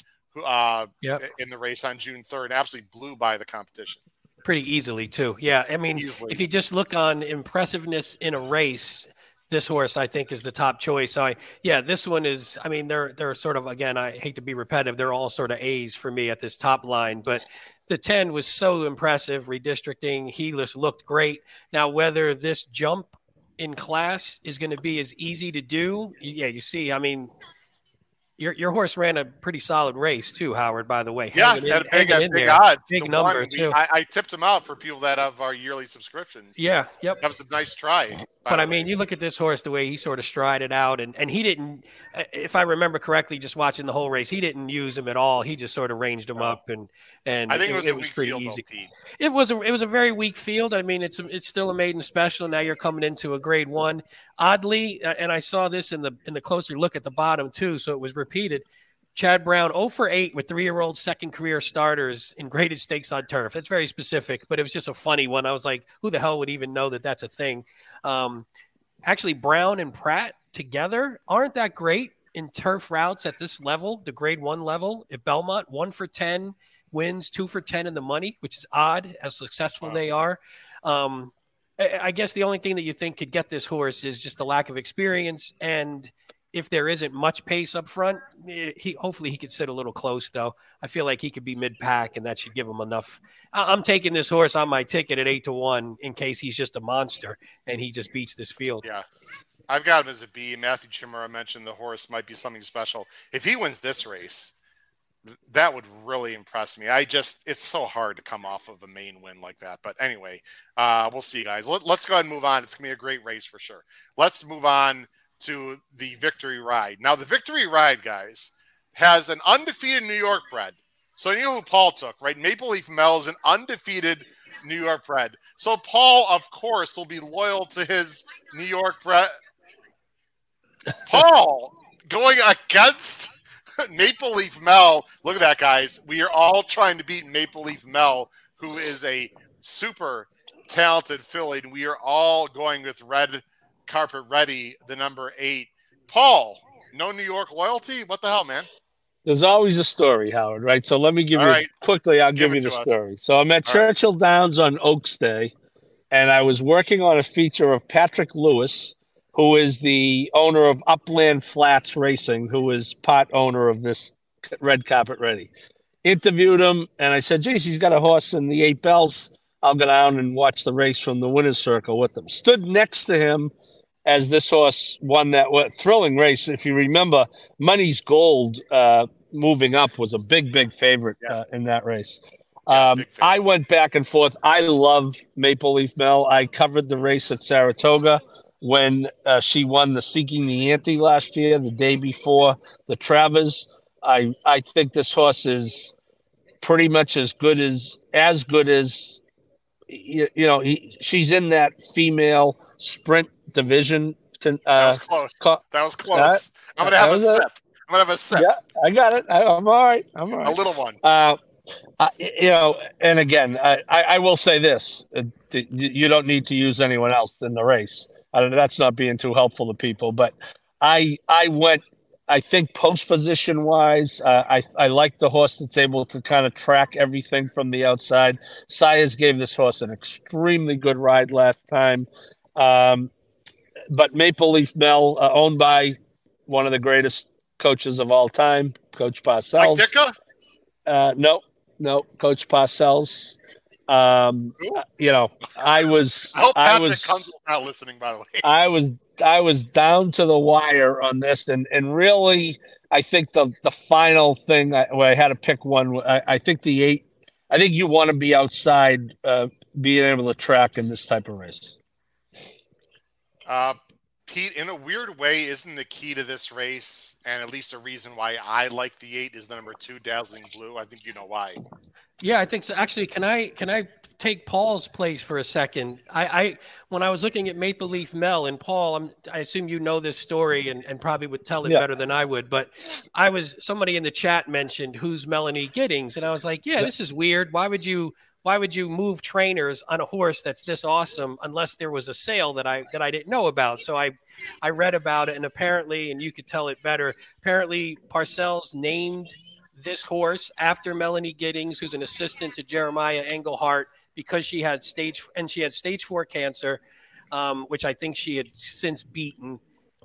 uh, Yep. in the race on June third, absolutely blew by the competition. pretty easily too. Yeah, I mean, Easily. if you just look on impressiveness in a race, this horse I think is the top choice. So I, yeah, this one is. I mean, they're they're sort of again. I hate to be repetitive. They're all sort of A's for me at this top line, but. The 10 was so impressive, redistricting. He just looked great. Now, whether this jump in class is going to be as easy to do, yeah, you see, I mean, your, your horse ran a pretty solid race too, Howard, by the way. Yeah, in- big, big there. odds. Big The number, one we- too. I, I tipped him out for people that have our yearly subscriptions. Yeah, yep. That was a nice try. But I mean, you look at this horse the way he sort of strided out, and, and he didn't, uh, if I remember correctly, just watching the whole race, he didn't use him at all. He just sort of ranged him up, and and I think it was a weak pretty field, easy. though. It was a it was a very weak field. I mean, it's it's still a maiden special. Now you're coming into a grade one. Oddly, and I saw this in the in the closer look at the bottom too, so it was repeated. Chad Brown 0 for 8 with three year old second career starters in graded stakes on turf. That's very specific, but it was just a funny one. I was like, who the hell would even know that that's a thing? Um, actually, Brown and Prat together aren't that great in turf routes at this level, the grade one level. If Belmont, one for 10 wins, two for 10 in the money, which is odd as successful Wow. they are. Um, I guess the only thing that you think could get this horse is just the lack of experience. And if there isn't much pace up front, eh, he hopefully he could sit a little close though. I feel like he could be mid pack, and that should give him enough. I'm taking this horse on my ticket at eight to one in case he's just a monster and he just beats this field. Yeah. I've got him as a B. Matthew Chimera mentioned the horse might be something special. If he wins this race, th- that would really impress me. I just, it's so hard to come off of a main win like that. But anyway, uh, we'll see, guys. Let, let's go ahead and move on. It's going to be a great race for sure. Let's move on to the victory ride. Now, the victory ride, guys, has an undefeated New York bred. So you know who Paul took, right? Maple Leaf Mel is an undefeated New York bred. So Paul, of course, will be loyal to his New York bred. Paul going against Maple Leaf Mel. Look at that, guys. We are all trying to beat Maple Leaf Mel, who is a super talented filly, and we are all going with Red Carpet Ready, the number eight. Paul, no New York loyalty? What the hell, man? There's always a story, Howard, right? So let me give All you right. quickly, I'll Give give, you the to us. story. So I'm at All right. Churchill Downs on Oaks Day, and I was working on a feature of Patrick Lewis, who is the owner of Upland Flats Racing, who is part owner of this Red Carpet Ready. Interviewed him, and I said, geez, he's got a horse in the eight bells. I'll go down and watch the race from the winner's circle with him. Stood next to him as this horse won that thrilling race. If you remember, Money's Gold uh, moving up was a big, big favorite uh, in that race. Um. I went back and forth. I love Maple Leaf Mel. I covered the race at Saratoga when uh, she won the Seeking the Ante last year, the day before the Travers. I I think this horse is pretty much as good as as good as you, you know. He, she's in that female sprint division. Con- That Uh, was close. That was close. that- I'm gonna have a sip. I'm gonna have a sip. yeah, I got it. I, I'm all right. I'm all A little one. Uh, uh, you know, and again, I, I I will say this: uh, th- you don't need to use anyone else in the race. I don't, that's not being too helpful to people, but I I went. I think post position wise, uh, I I like the horse that's able to kind of track everything from the outside. Sayers gave this horse an extremely good ride last time, um, but Maple Leaf Mel, uh, owned by one of the greatest coaches of all time, Coach Like Parcells. Ditka? Uh, no, no, Coach Parcells. Um, Who? you know, I was, I hope I was, not listening, by the way. I was, I was down to the wire on this, and and really, I think the the final thing I, I had to pick one, I, I think the eight. I think you want to be outside, uh, being able to track in this type of race. Uh, Pete, in a weird way, isn't the key to this race, and at least a reason why I like the eight is the number two, Dazzling Blue. I think you know why. Yeah, I think so. Actually, can I can I take Paul's place for a second? I, I when I was looking at Maple Leaf Mel and Paul, I'm, I assume you know this story and, and probably would tell it Yeah. better than I would. But I was somebody in the chat mentioned who's Melanie Giddings, and I was like, yeah, Yeah. this is weird. Why would you why would you move trainers on a horse that's this awesome unless there was a sale that I that I didn't know about? So I I read about it, and apparently, and you could tell it better. Apparently, Parcells named this horse after Melanie Giddings, who's an assistant to Jeremiah Englehart, because she had stage and she had stage four cancer, um, which I think she had since beaten.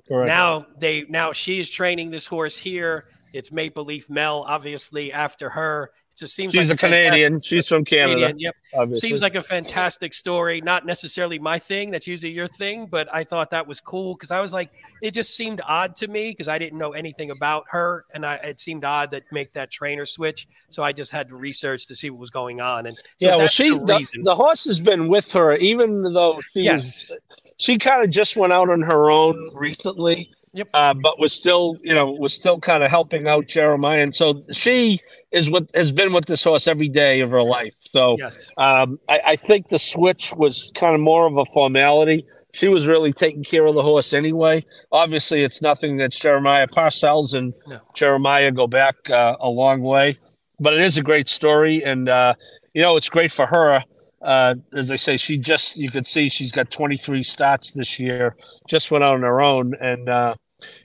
Correct. Now they now she is training this horse here. It's Maple Leaf Mel, obviously after her. It just seems She's like a Canadian. She's from Canada. Canadian, Yep. Obviously. Seems like a fantastic story. Not necessarily my thing. That's usually your thing, but I thought that was cool because I was like, it just seemed odd to me because I didn't know anything about her, and I, it seemed odd that make that trainer switch. So I just had to research to see what was going on. And so yeah, well, she the the, the horse has been with her, even though she yes, was she kind of just went out on her own recently. Yep. Uh, but was still, you know, was still kind of helping out Jeremiah, and so she is what has been with this horse every day of her life. So yes, um, I, I think the switch was kind of more of a formality. She was really taking care of the horse anyway. Obviously, it's nothing that Jeremiah Parcells and No. Jeremiah go back uh, a long way, but it is a great story, and uh, you know it's great for her. Uh, as I say, she just you could see she's got 23 starts this year. Just went out on her own, and uh,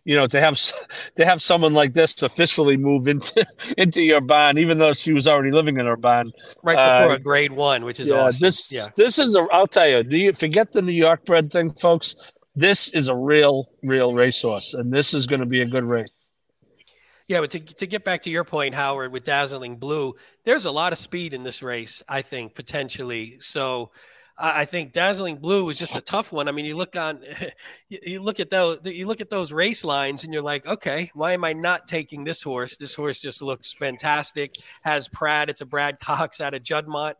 you know to have s- to have someone like this officially move into into your barn, even though she was already living in her barn, right uh, before a grade one, which is yeah, awesome. this yeah, this is a. I'll tell you. Do you forget the New York bred thing, folks? This is a real, real racehorse, and this is going to be a good race. Yeah, but to, to get back to your point, Howard, with Dazzling Blue, there's a lot of speed in this race, I think, potentially. So I think Dazzling Blue is just a tough one. I mean, you look on, you look at those, you look at those race lines, and you're like, okay, why am I not taking this horse? This horse just looks fantastic. Has Prat, it's a Brad Cox out of Juddmonte.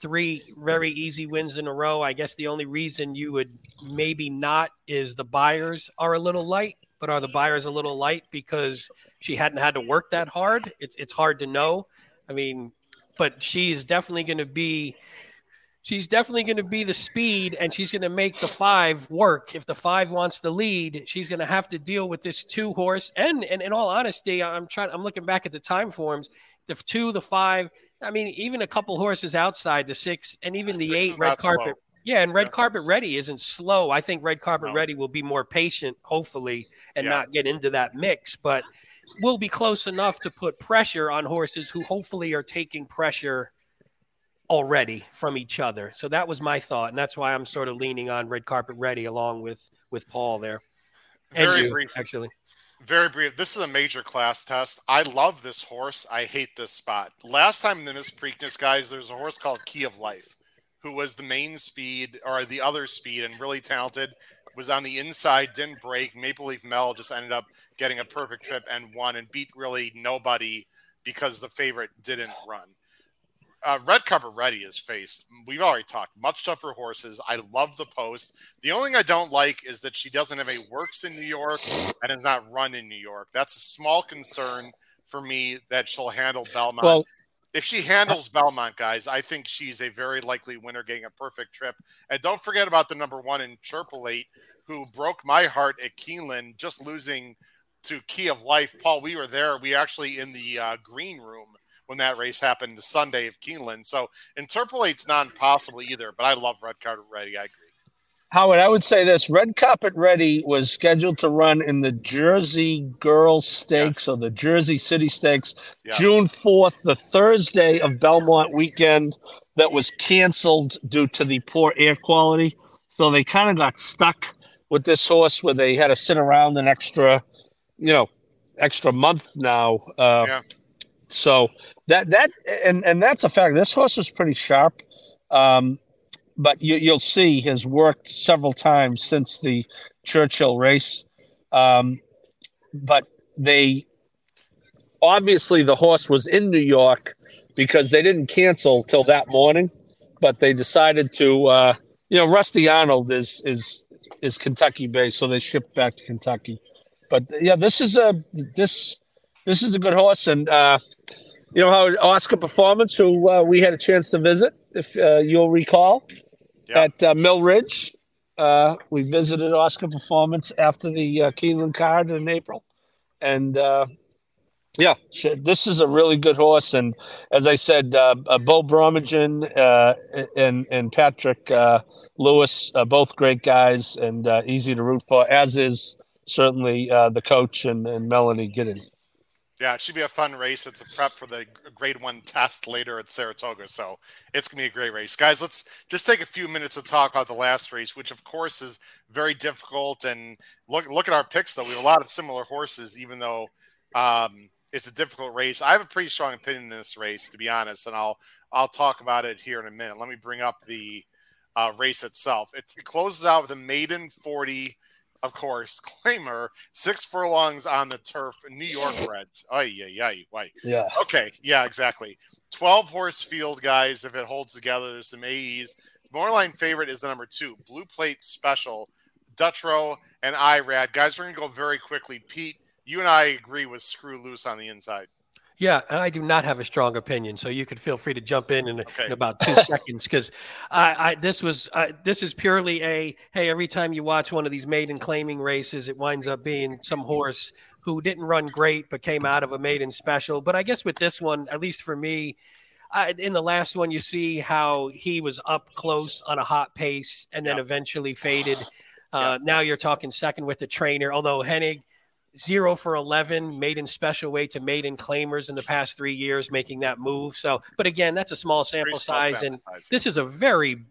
Three very easy wins in a row. I guess the only reason you would maybe not is the Beyers are a little light, but are the Beyers a little light because she hadn't had to work that hard? It's it's hard to know. I mean, but she's definitely going to be she's definitely going to be the speed and she's going to make the five work if the five wants the lead she's going to have to deal with this two horse and and in all honesty i'm trying i'm looking back at the time forms the two the five i mean even a couple horses outside the six and even the Six eight red carpet slow. Yeah and red Yeah. carpet ready isn't slow i think red carpet No. ready will be more patient hopefully and Yeah. not get into that mix but we'll be close enough to put pressure on horses who hopefully are taking pressure already from each other. So that was my thought, and that's why I'm sort of leaning on red carpet ready along with with Paul there. And Very you, brief. actually. Very brief. This is a major class test. I love this horse. I hate this spot. Last time in the Miss Preakness, guys, there's a horse called Key of Life, who was the main speed or the other speed and really talented. Was on the inside, didn't break. Maple Leaf Mel just ended up getting a perfect trip and won and beat really nobody because the favorite didn't run. Uh, Red Carpet Ready is faced. We've already talked. Much tougher horses. I love the post. The only thing I don't like is that she doesn't have a works in New York and is not run in New York. That's a small concern for me that she'll handle Belmont. Well, if she handles Belmont, guys, I think she's a very likely winner getting a perfect trip. And don't forget about the number one Interpolate, who broke my heart at Keeneland, just losing to Key of Life. Paul, we were there. We actually in the uh, green room when that race happened the Sunday of Keeneland. So Interpolate's not impossible either, but I love Red Card Ready. I agree. Howard, I would say this: Red Carpet Ready was scheduled to run in the Jersey Girls Stakes or the Jersey City Stakes, Yeah. June fourth, the Thursday of Belmont weekend. That was canceled due to the poor air quality. So they kind of got stuck with this horse, where they had to sit around an extra, you know, extra month now. Uh, Yeah. So that that and and that's a fact. This horse was pretty sharp. Um, but you, you'll see has worked several times since the Churchill race. Um, but they obviously the horse was in New York because they didn't cancel till that morning, but they decided to. Uh, you know, Rusty Arnold is is is Kentucky based, so they shipped back to Kentucky. But yeah, this is a this this is a good horse, and uh, you know how Oscar Performance, who uh, we had a chance to visit, if uh, you'll recall, At uh, Mill Ridge. Uh, we visited Oscar Performance after the uh, Keeneland card in April, and uh, yeah, this is a really good horse. And as I said, uh, uh, Bo Bromagen uh, and and Patrick uh, Lewis, uh, both great guys and uh, easy to root for. As is certainly the coach and, and Melanie Giddings. Yeah, it should be a fun race. It's a prep for the grade one test later at Saratoga. So it's going to be a great race. Guys, let's just take a few minutes to talk about the last race, which of course is very difficult. And look, look at our picks, though. We have a lot of similar horses, even though um, it's a difficult race. I have a pretty strong opinion in this race, to be honest, and I'll I'll talk about it here in a minute. Let me bring up the uh, race itself. It, it closes out with a maiden 40 of course, claimer six furlongs on the turf, New York Reds. Oh yeah, yeah, why? Yeah. Okay, yeah, exactly. Twelve horse field, guys. If it holds together, there's some AEs. Moreline favorite is the number two, Blue Plate Special, Dutro and IRAD. Guys, we're gonna go very quickly. Pete, you and I agree with Screw Loose on the inside. Yeah, and I do not have a strong opinion, so you could feel free to jump in in, Okay. in about two seconds because I, I this was I, this is purely a hey every time you watch one of these maiden claiming races, it winds up being some horse who didn't run great but came out of a maiden special. But I guess with this one, at least for me, I, in the last one, you see how he was up close on a hot pace and then Yep. eventually faded. Uh, Now you're talking second with the trainer, although Hennig zero for 11 maiden special weight to maiden claimers in the past three years making that move so but again that's a small sample small size sample and size. this is a very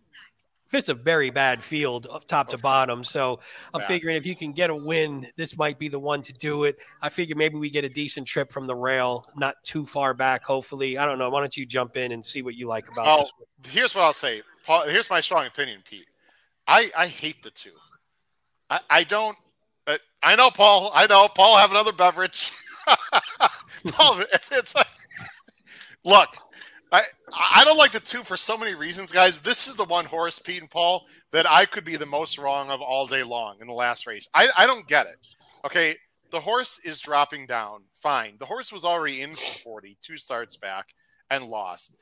it's a very bad field of top to bottom so i'm figuring if you can get a win this might be the one to do it i figure maybe we get a decent trip from the rail not too far back hopefully i don't know why don't you jump in and see what you like about Oh, this here's what I'll say. Paul, here's my strong opinion, Pete. I I hate the two. I I don't. I know Paul. I know Paul. Have another beverage. Paul, it's, it's like, look. I I don't like the two for so many reasons, guys. This is the one Horace, Pete and Paul, that I could be the most wrong of all day long in the last race. I I don't get it. Okay, the horse is dropping down. Fine. The horse was already in for 40, two starts back, and lost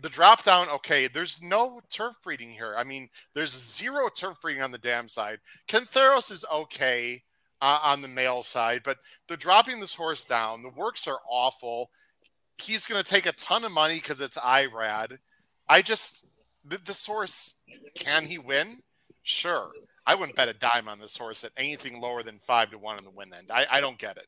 the drop down, okay, there's no turf breeding here. I mean, there's zero turf breeding on the dam side. Kantharos is okay uh, on the male side, but they're dropping this horse down. The works are awful. He's going to take a ton of money because it's IRAD. I just, th- this horse, can he win? Sure. I wouldn't bet a dime on this horse at anything lower than five to one in the win end. I, I don't get it.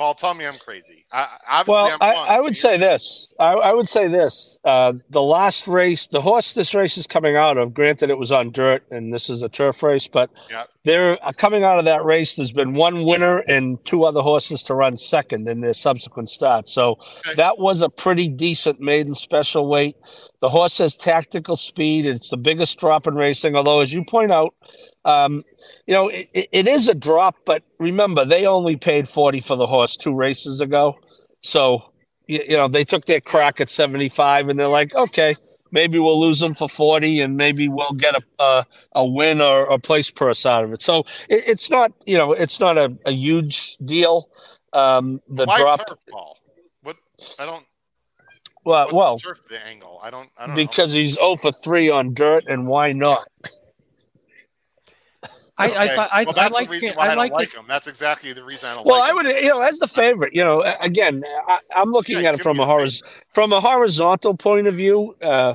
Paul, tell me I'm crazy. I, Well, I'm I. I would say this. I, I would say this. Uh, the last race, the horse this race is coming out of, granted it was on dirt and this is a turf race, but Yeah. they're uh, coming out of that race. There's been one winner and two other horses to run second in their subsequent starts. So Okay. that was a pretty decent maiden special weight. The horse has tactical speed. It's the biggest drop in racing. Although, as you point out, um, you know, it, it- is a drop, but remember, they only paid 40 for the horse two races ago. So, you, you know, they took their crack at 75 and they're like, okay, maybe we'll lose them for 40 and maybe we'll get a, a, a win or a place purse out of it. So it, it's not, you know, it's not a, a huge deal. Um, the Why drop, turf, Paul? What? I don't. well, well, the angle? I don't. I don't because he's 0 for 3 on dirt and why not? I, know. I, Okay. I, well, I that's like the reason why I, I don't like like him. That's exactly the reason I don't Well, like I him. would, you know, as the favorite, you know, again, I, I'm looking Yeah, at it from a horiz- from a horizontal point of view. Uh,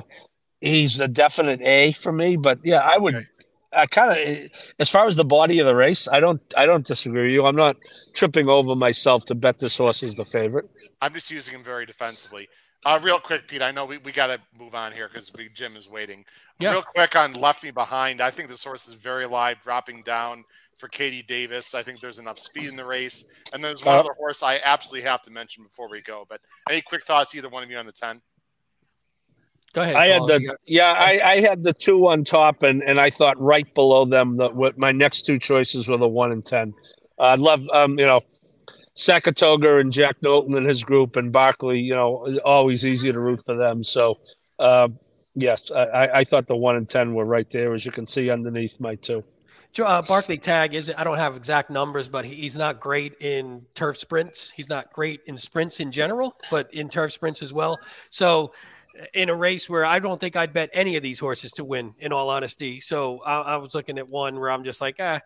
he's a definite A for me, but yeah, I would. Okay. I kind of, as far as the body of the race, I don't, I don't disagree with you. I'm not tripping over myself to bet this horse is the favorite. I'm just using him very defensively. Uh, real quick, Pete. I know we, we got to move on here because Jim is waiting. Yeah. Real quick on Left Me Behind. I think this horse is very live, dropping down for Katie Davis. I think there's enough speed in the race. And there's one Uh, other horse I absolutely have to mention before we go. But any quick thoughts, either one of you on the 10? Go ahead. I had the, yeah, I, I had the two on top, and and I thought right below them that what my next two choices were the one and ten. Uh, I love, um, you know, Sackatoga and Jack Knowlton and his group, and Barclay. You know, always easy to root for them. So, uh, yes, I, I- thought the one and ten were right there, as you can see underneath my two. Uh, Barclay Tagg is I don't have exact numbers, but he's not great in turf sprints. He's not great in sprints in general, but in turf sprints as well. So in a race where I don't think I'd bet any of these horses to win, in all honesty. So I, I was looking at one where I'm just like, ah,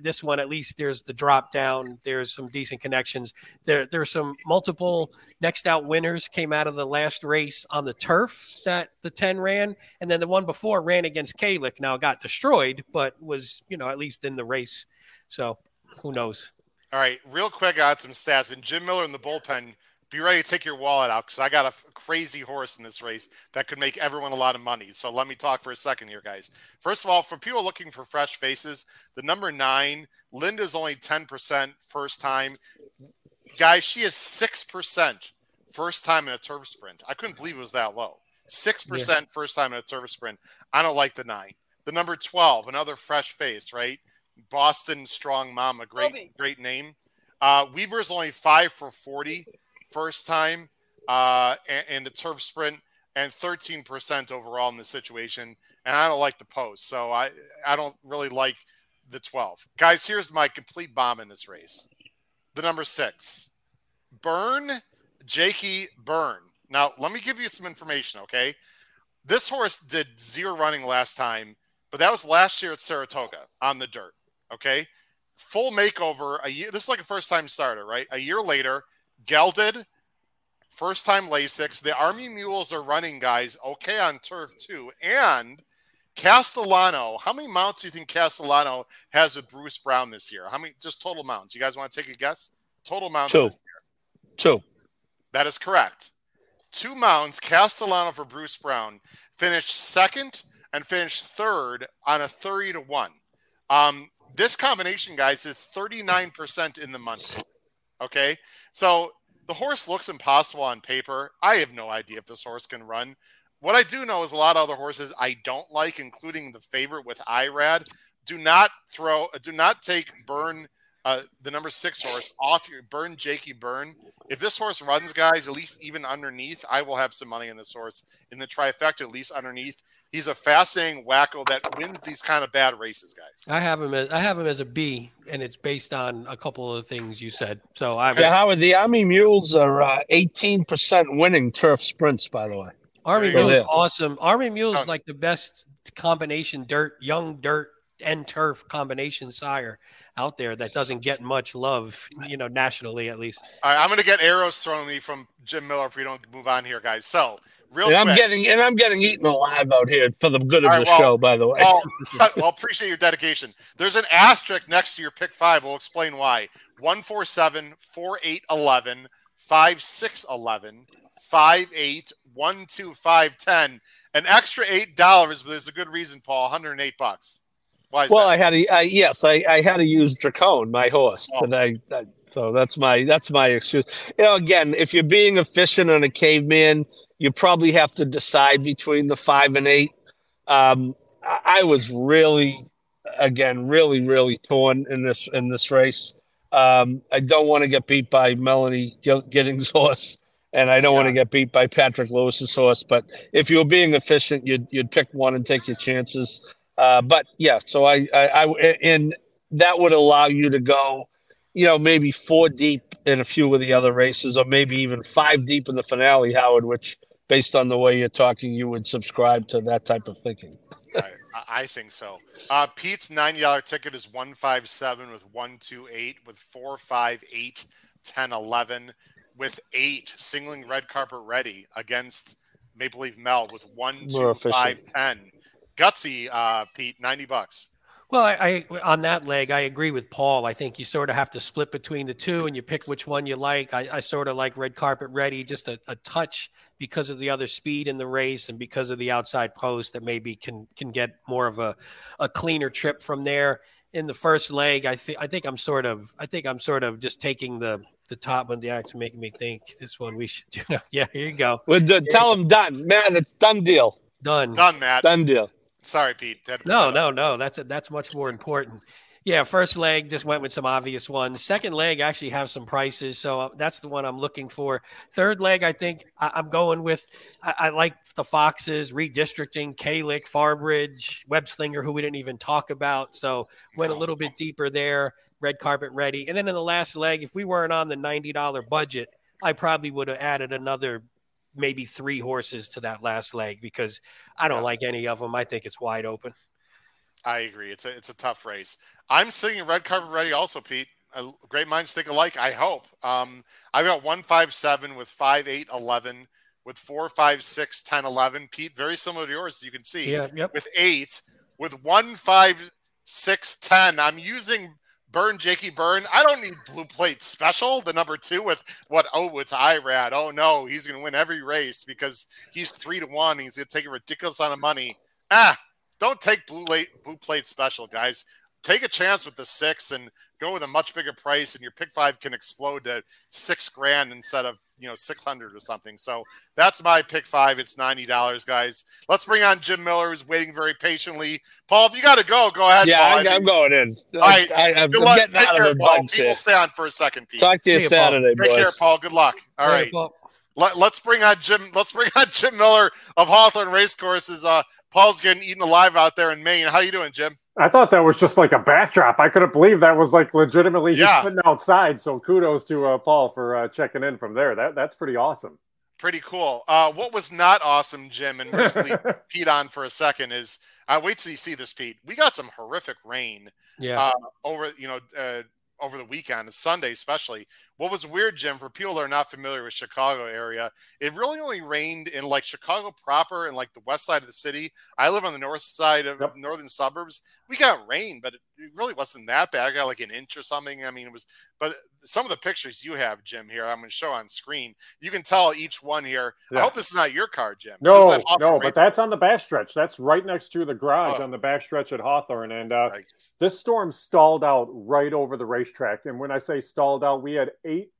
this one at least there's the drop down, there's some decent connections. There, there's some multiple next out winners came out of the last race on the turf that the 10 ran, and then the one before ran against Kalik. Now got destroyed, but was you know at least in the race. So who knows? All right, real quick, I got some stats. And Jim Miller in the bullpen be ready to take your wallet out because I got a crazy horse in this race that could make everyone a lot of money. So let me talk for a second here, guys. First of all, for people looking for fresh faces, the number nine, Linda's only 10% first time. Guys, she is 6% first time in a turf sprint. I couldn't believe it was that low. 6% yeah. first time in a turf sprint. I don't like the nine. The number 12, another fresh face, right? Boston Strong Mama, great, great name. Uh, Weaver's only five for 40 first time uh, and, the turf sprint and 13% overall in the situation. And I don't like the post. So I, I don't really like the 12. Guys, here's my complete bomb in this race. The number six, Burn, Jakey Burn. Now, let me give you some information, okay? This horse did zero running last time, but that was last year at Saratoga on the dirt, okay? Full makeover a year. This is like a first time starter, right? A year later, gelded, first time Lasix. The Army Mules are running guys okay on turf too. And Castellano, how many mounts do you think Castellano has with Bruce Brown this year? How many just total mounts? You guys want to take a guess? Total mounts Two. Two. That is correct. Two mounts, Castellano for Bruce Brown, finished second and finished third on a 30 to 1. Um, this combination, guys, is 39% in the money. Okay. So the horse looks impossible on paper. I have no idea if this horse can run. What I do know is a lot of other horses I don't like, including the favorite with Irad. Do not throw, do not take Burn, uh, the number six horse off your Burn Jakey Burn. If this horse runs, guys, at least even underneath, I will have some money in this horse in the trifecta, at least underneath he's a fascinating wacko that wins these kind of bad races, guys. I have him as I have him as a B, and it's based on a couple of the things you said. So I yeah, Howard, the Army Mules are uh, eighteen uh, percent winning turf sprints, by the way. Army Mules is awesome. Army Mules is like the best combination dirt, young dirt and turf combination sire out there that doesn't get much love, you know, nationally at least. All right, I'm going to get arrows thrown at me from Jim Miller if we don't move on here, guys. So Real and I'm getting and I'm getting eaten alive out here for the good of right, the well, show, by the way. Well, well, appreciate your dedication. There's an asterisk next to your pick five. We'll explain why. 147, 48, 11, 5, 6, 11, 5, 8, 1, 2, 5, 10. An extra $8, but there's a good reason, Paul. 108 bucks. Why well, that? I had to. I, yes, I, I had to use Dracone, my horse, oh. and I, I, so that's my that's my excuse. You know, again, if you're being efficient on a caveman, you probably have to decide between the five and eight. Um, I, I was really, again, really, really torn in this in this race. Um, I don't want to get beat by Melanie Giddings' horse, and I don't yeah. want to get beat by Patrick Lewis's horse. But if you were being efficient, you'd you'd pick one and take your chances. Uh, but yeah, so I, I, I, and that would allow you to go, you know, maybe four deep in a few of the other races, or maybe even five deep in the finale, Howard, which based on the way you're talking, you would subscribe to that type of thinking. I, I, think so. Uh, Pete's ninety dollar ticket is one five seven with one two eight with four five eight ten eleven with eight singling red carpet ready against Maple Leaf Mel with one two five ten. Gutsy, uh, Pete, ninety bucks. Well, I, I, on that leg, I agree with Paul. I think you sort of have to split between the two, and you pick which one you like. I, I sort of like red carpet ready, just a, a, touch because of the other speed in the race and because of the outside post that maybe can can get more of a, a cleaner trip from there. In the first leg, I think I think I'm sort of I think I'm sort of just taking the the top one. The acts making me think this one we should do. yeah, here you go. Well, tell him done, man. It's done deal. Done. Done, Matt. Done deal. Sorry, Pete. No, no, no. That's a, that's much more important. Yeah, first leg just went with some obvious ones. Second leg actually have some prices, so uh, that's the one I'm looking for. Third leg, I think I, am going with. I, I, like the Foxes redistricting, Kalik, Farbridge, Webb Slinger, who we didn't even talk about. So went a little bit deeper there. Red carpet ready, and then in the last leg, if we weren't on the ninety dollar budget, I probably would have added another maybe three horses to that last leg because I don't like any of them. I think it's wide open. I agree. It's a it's a tough race. I'm singing red carpet ready also, Pete. Uh, great minds think alike. I hope. Um, I've got one five seven with five eight eleven with four five six ten eleven. Pete, very similar to yours, you can see. Yeah. Yep. With eight with one five six ten. I'm using Burn Jakey Burn. I don't need blue plate special. The number two with what? Oh, it's Irad. Oh no, he's to win every race because he's three to one. He's to take a ridiculous amount of money. Ah, don't take blue plate blue plate special, guys. Take a chance with the six and go with a much bigger price, and your pick five can explode to six grand instead of you know six hundred or something. So that's my pick five. It's ninety dollars, guys. Let's bring on Jim Miller, who's waiting very patiently. Paul, if you got to go, go ahead. Yeah, Paul. I, am going in. All right, I, am good luck. getting Take out care, of the Paul. bugs Pete here. will stay on for a second, Pete. Talk to you See you, Saturday, Take boys. care, Paul. Good luck. All All right. right, well, Let, us bring on Jim. Let's bring on Jim Miller of Hawthorne Racecourses. Uh, Paul's getting eaten alive out there in Maine. How you doing, Jim? I thought that was just like a backdrop. I couldn't believe that was like legitimately Yeah. just sitting outside. So kudos to uh, Paul for uh, checking in from there. That that's pretty awesome. Pretty cool. Uh, what was not awesome, Jim, and we're just Pete on for a second is I wait till you see this, Pete. We got some horrific rain yeah. uh, over you know uh, over the weekend, Sunday especially. What was weird, Jim, for people that are not familiar with Chicago area, it really only rained in like Chicago proper and like the west side of the city. I live on the north side of Yep. northern suburbs. We got rain, but it really wasn't that bad. I got like an inch or something. I mean, it was. But some of the pictures you have, Jim, here I'm going to show on screen. You can tell each one here. I hope this is not your car, Jim. No, no, but that's on the backstretch. That's right next to the garage Oh. on the backstretch at Hawthorne. And uh, Nice. this storm stalled out right over the racetrack. And when I say stalled out, we had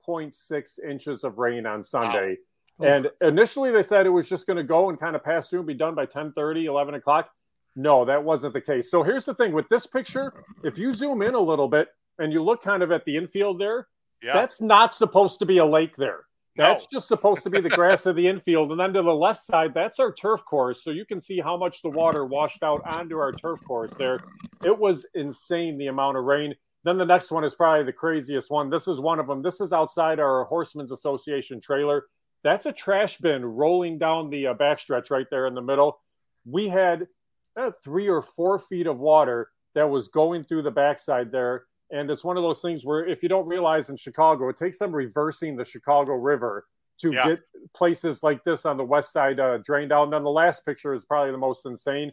8.6 inches of rain on Sunday. Wow. And initially they said it was just going to go and kind of pass through and be done by 10 11 o'clock. No, that wasn't the case. So here's the thing with this picture if you zoom in a little bit and you look kind of at the infield there, Yeah. that's not supposed to be a lake there. That's No. just supposed to be the grass of the infield. And then to the left side, that's our turf course. So you can see how much the water washed out onto our turf course there. It was insane the amount of rain. Then the next one is probably the craziest one. This is one of them. This is outside our Horsemen's Association trailer. That's a trash bin rolling down the uh, backstretch right there in the middle. We had uh, three or four feet of water that was going through the backside there. And it's one of those things where if you don't realize in Chicago, it takes them reversing the Chicago River to Yeah. get places like this on the west side uh, drained out. And then the last picture is probably the most insane.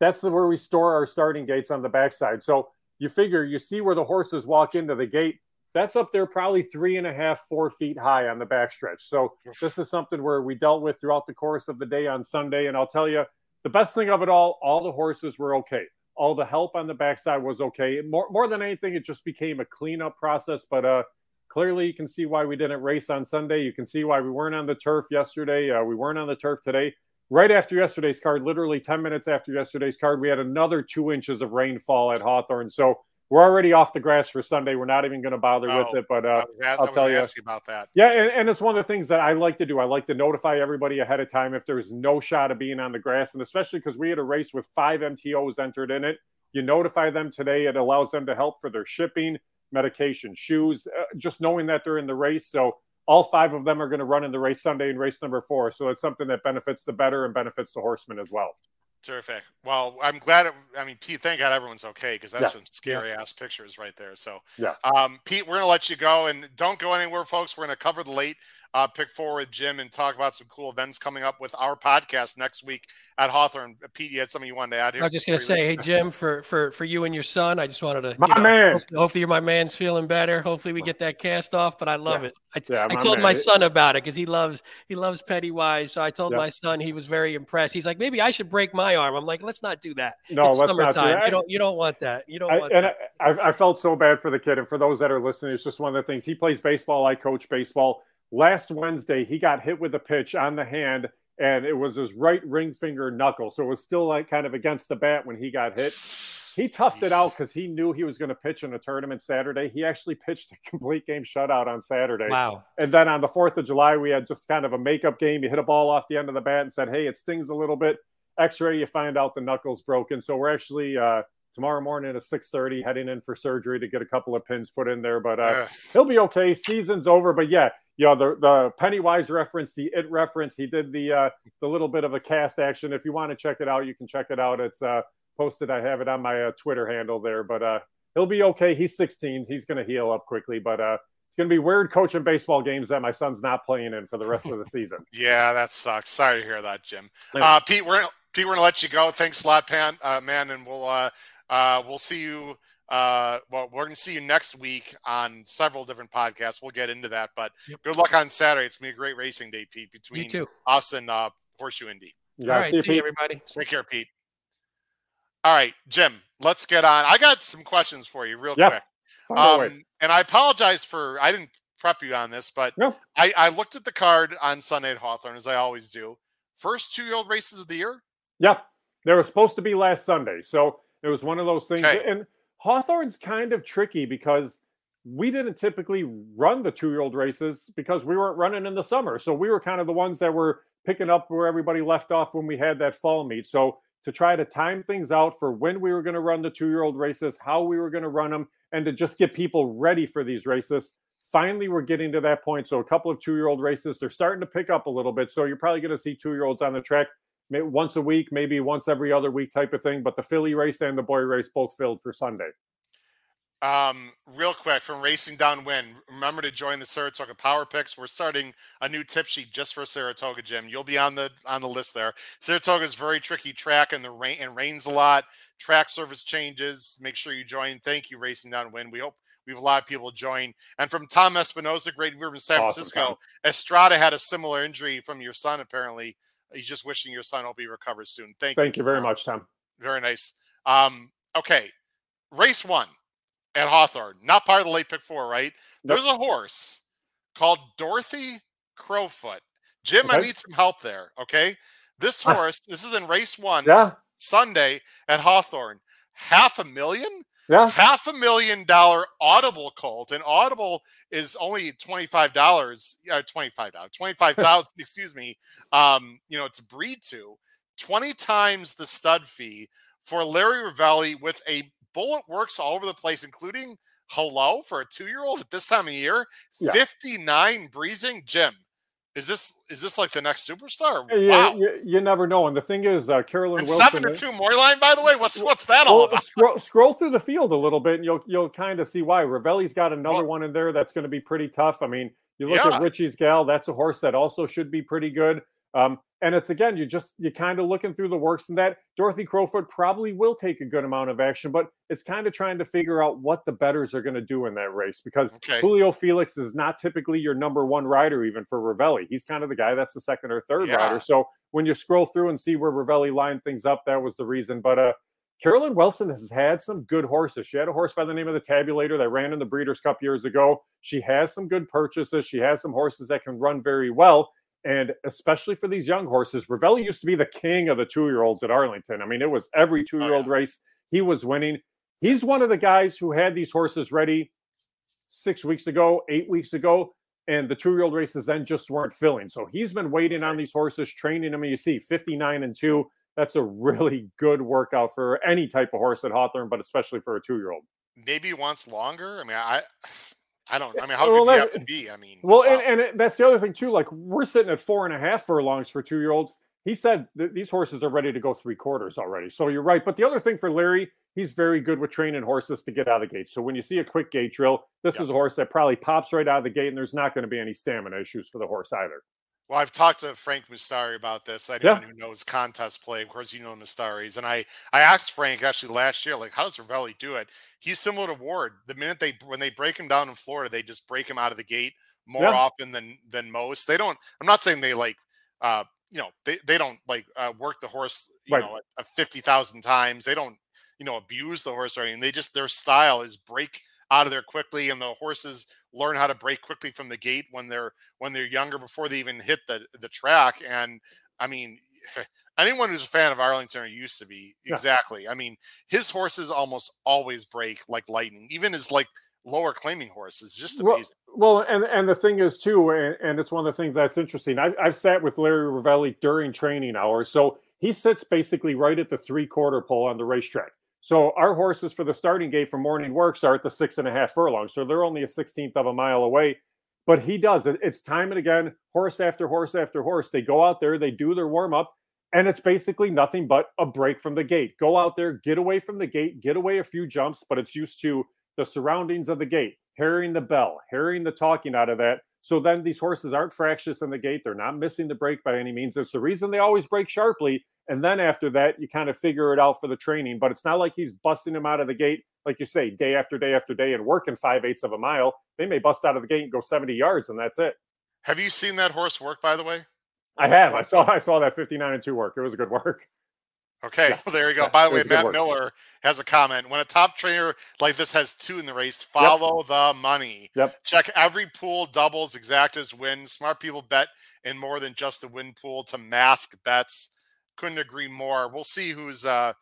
That's the, where we store our starting gates on the backside. So you figure you see where the horses walk into the gate. That's up there probably three and a half, four feet high on the backstretch. So this is something where we dealt with throughout the course of the day on Sunday. And I'll tell you, the best thing of it all, all the horses were okay. All the help on the backside was okay. More, more than anything, it just became a cleanup process. But uh, clearly, you can see why we didn't race on Sunday. You can see why we weren't on the turf yesterday. Uh, we weren't on the turf today. Right after yesterday's card, literally 10 minutes after yesterday's card, we had another two inches of rainfall at Hawthorne. So we're already off the grass for Sunday. We're not even going to bother Oh, with it. But uh, I will tell you. you about that. yeah, and, and it's one of the things that I like to do. I like to notify everybody ahead of time if there's no shot of being on the grass, and especially because we had a race with five MTOs entered in it. You notify them today. It allows them to help for their shipping, medication, shoes, uh, just knowing that they're in the race. So all five of them are going to run in the race Sunday in race number four. So it's something that benefits the better and benefits the horsemen as well. Terrific. Well, I'm glad. It, I mean, Pete, thank God everyone's okay because that's Yeah. some scary ass pictures right there. So, Yeah. Um, Pete, we're gonna let you go and don't go anywhere, folks. We're gonna cover the late uh, pick four with Jim and talk about some cool events coming up with our podcast next week at Hawthorne. Pete, you had something you wanted to add here? I was just gonna say, hey Jim, for for for you and your son, I just wanted to. My you know, man. Hopefully, hopefully my man's feeling better. Hopefully we get that cast off. But I love Yeah. it. I, Yeah, I my told man. my son about it because he loves he loves Pennywise. So I told Yeah. my son he was very impressed. He's like, maybe I should break my arm. I'm like, let's not do that. No, it's let's not do summertime. that. You don't you don't want that. You don't I, want and that. I, I, I felt so bad for the kid. And for those that are listening, it's just one of the things. He plays baseball. I coach baseball. Last Wednesday, he got hit with a pitch on the hand, and it was his right ring finger knuckle. So it was still like kind of against the bat when he got hit. he toughed it out because he knew he was going to pitch in a tournament Saturday. He actually pitched a complete game shutout on Saturday. Wow. And then on the 4th of July, we had just kind of a makeup game. He hit a ball off the end of the bat and said, hey, it stings a little bit. X ray, you find out the knuckle's broken. So we're actually uh, tomorrow morning at 6.30 heading in for surgery to get a couple of pins put in there. But uh, he'll be okay. Season's over. But yeah, you know, the, the Pennywise reference, the It reference, he did the, uh, the little bit of a cast action. If you want to check it out, you can check it out. It's uh, posted. I have it on my uh, Twitter handle there. But uh, he'll be okay. He's 16. He's going to heal up quickly. But uh, it's going to be weird coaching baseball games that my son's not playing in for the rest of the season. yeah, that sucks. Sorry to hear that, Jim. Uh, Pete, we're Pete, we're gonna let you go. Thanks a lot, Pan, uh, man, and we'll uh, uh, we'll see you. Uh, well, we're gonna see you next week on several different podcasts. We'll get into that, but yep. good luck on Saturday. It's gonna be a great racing day, Pete, between us and uh, Horseshoe Indy. Yeah, All right, see, see you, everybody. Take care, Pete. All right, Jim, let's get on. I got some questions for you, real yeah. quick. Um, and I apologize for I didn't prep you on this, but no. I, I looked at the card on Sunday at Hawthorne as I always do. First two year old races of the year. Yeah, they were supposed to be last Sunday. So it was one of those things. Okay. And Hawthorne's kind of tricky because we didn't typically run the two year old races because we weren't running in the summer. So we were kind of the ones that were picking up where everybody left off when we had that fall meet. So to try to time things out for when we were going to run the two year old races, how we were going to run them, and to just get people ready for these races. Finally, we're getting to that point. So, a couple of two year old races, they're starting to pick up a little bit. So, you're probably going to see two year olds on the track once a week, maybe once every other week type of thing. But the filly race and the boy race both filled for Sunday. Um, real quick from Racing Downwind, remember to join the Saratoga Power Picks. We're starting a new tip sheet just for Saratoga, Jim. You'll be on the on the list there. Saratoga is very tricky track and the rain and rains a lot. Track surface changes. Make sure you join. Thank you, Racing Downwind. We hope we have a lot of people join. And from Tom Espinosa, great viewer from San awesome, Francisco, Tom. Estrada had a similar injury from your son. Apparently, he's just wishing your son hope he recovers soon. Thank, you. Thank you. you very much, Tom. Very nice. Um, okay, race one at Hawthorne, not part of the late pick four, right? Nope. There's a horse called Dorothy Crowfoot. Jim, okay. I need some help there. Okay. This horse, this is in race one, yeah. Sunday at Hawthorne. Half a million? Yeah. Half a million dollar Audible colt. And Audible is only $25, uh, $25, 25000 excuse me, um, you know, to breed to. 20 times the stud fee for Larry Rivelli with a bullet works all over the place, including hello for a two year old at this time of year. Yeah. 59 breezing. Jim, is this is this like the next superstar? Yeah, wow. you, you, never know. And the thing is, uh, Carolyn and Wilson. Seven to two more line, by the way. What's what's that all about? Scroll, scroll, through the field a little bit, and you'll you'll kind of see why. Rivelli's got another well, one in there that's going to be pretty tough. I mean, you look yeah. at Richie's gal. That's a horse that also should be pretty good. Um, and it's again, you just you're kind of looking through the works and that Dorothy Crowfoot probably will take a good amount of action, but it's kind of trying to figure out what the betters are going to do in that race because okay. Julio Felix is not typically your number one rider, even for Rivelli. He's kind of the guy that's the second or third yeah. rider. So when you scroll through and see where Rivelli lined things up, that was the reason. But uh Carolyn Wilson has had some good horses. She had a horse by the name of the Tabulator that ran in the Breeders' Cup years ago. She has some good purchases. She has some horses that can run very well. And especially for these young horses, Rivelli used to be the king of the two year olds at Arlington. I mean, it was every two year old oh, yeah. race he was winning. He's one of the guys who had these horses ready six weeks ago, eight weeks ago, and the two year old races then just weren't filling. So he's been waiting on these horses, training them. You see 59 and two. That's a really good workout for any type of horse at Hawthorne, but especially for a two year old. Maybe wants longer. I mean, I I don't. I mean, how well, good do you have to be? I mean, well, wow. and, and that's the other thing too. Like we're sitting at four and a half furlongs for two year olds. He said these horses are ready to go three quarters already. So you're right. But the other thing for Larry, he's very good with training horses to get out of the gate. So when you see a quick gate drill, this is a horse that probably pops right out of the gate, and there's not going to be any stamina issues for the horse either. Well, I've talked to Frank Mustari about this. Anyone yeah. who knows contest play, of course, you know Mustaris. And I, I asked Frank actually last year, like, how does Rivelli do it? He's similar to Ward. The minute they, when they break him down in Florida, they just break him out of the gate more yeah. often than than most. They don't. I'm not saying they like, uh, you know, they they don't like uh, work the horse, you right. know, fifty thousand times. They don't, you know, abuse the horse or anything. They just their style is break out of there quickly, and the horses learn how to break quickly from the gate when they're when they're younger before they even hit the the track. And I mean, anyone who's a fan of Arlington or used to be Yeah. exactly. I mean, his horses almost always break like lightning. Even his like lower claiming horse is just amazing. Well, and and the thing is too, and, and it's one of the things that's interesting. I've, I've sat with Larry Rivelli during training hours, so he sits basically right at the three quarter pole on the racetrack. So our horses for the starting gate for morning works are at the six and a half furlong, so they're only a sixteenth of a mile away. But he does it. It's time and again, horse after horse after horse. They go out there, they do their warm up, and it's basically nothing but a break from the gate. Go out there, get away from the gate, get away a few jumps, but it's used to the surroundings of the gate, hearing the bell, hearing the talking out of that. So then these horses aren't fractious in the gate. They're not missing the break by any means. It's the reason they always break sharply. And then after that, you kind of figure it out for the training. But it's not like he's busting them out of the gate, like you say, day after day after day and working five eighths of a mile. They may bust out of the gate and go 70 yards, and that's it. Have you seen that horse work, by the way? I have. I saw I saw that 59 and 2 work. It was a good work. Okay, well, there you go. By the way, Matt work. Miller has a comment. When a top trainer like this has two in the race, follow the money. Yep. Check every pool, doubles, exactas, win. Smart people bet in more than just the win pool to mask bets. Couldn't agree more. We'll see who's uh,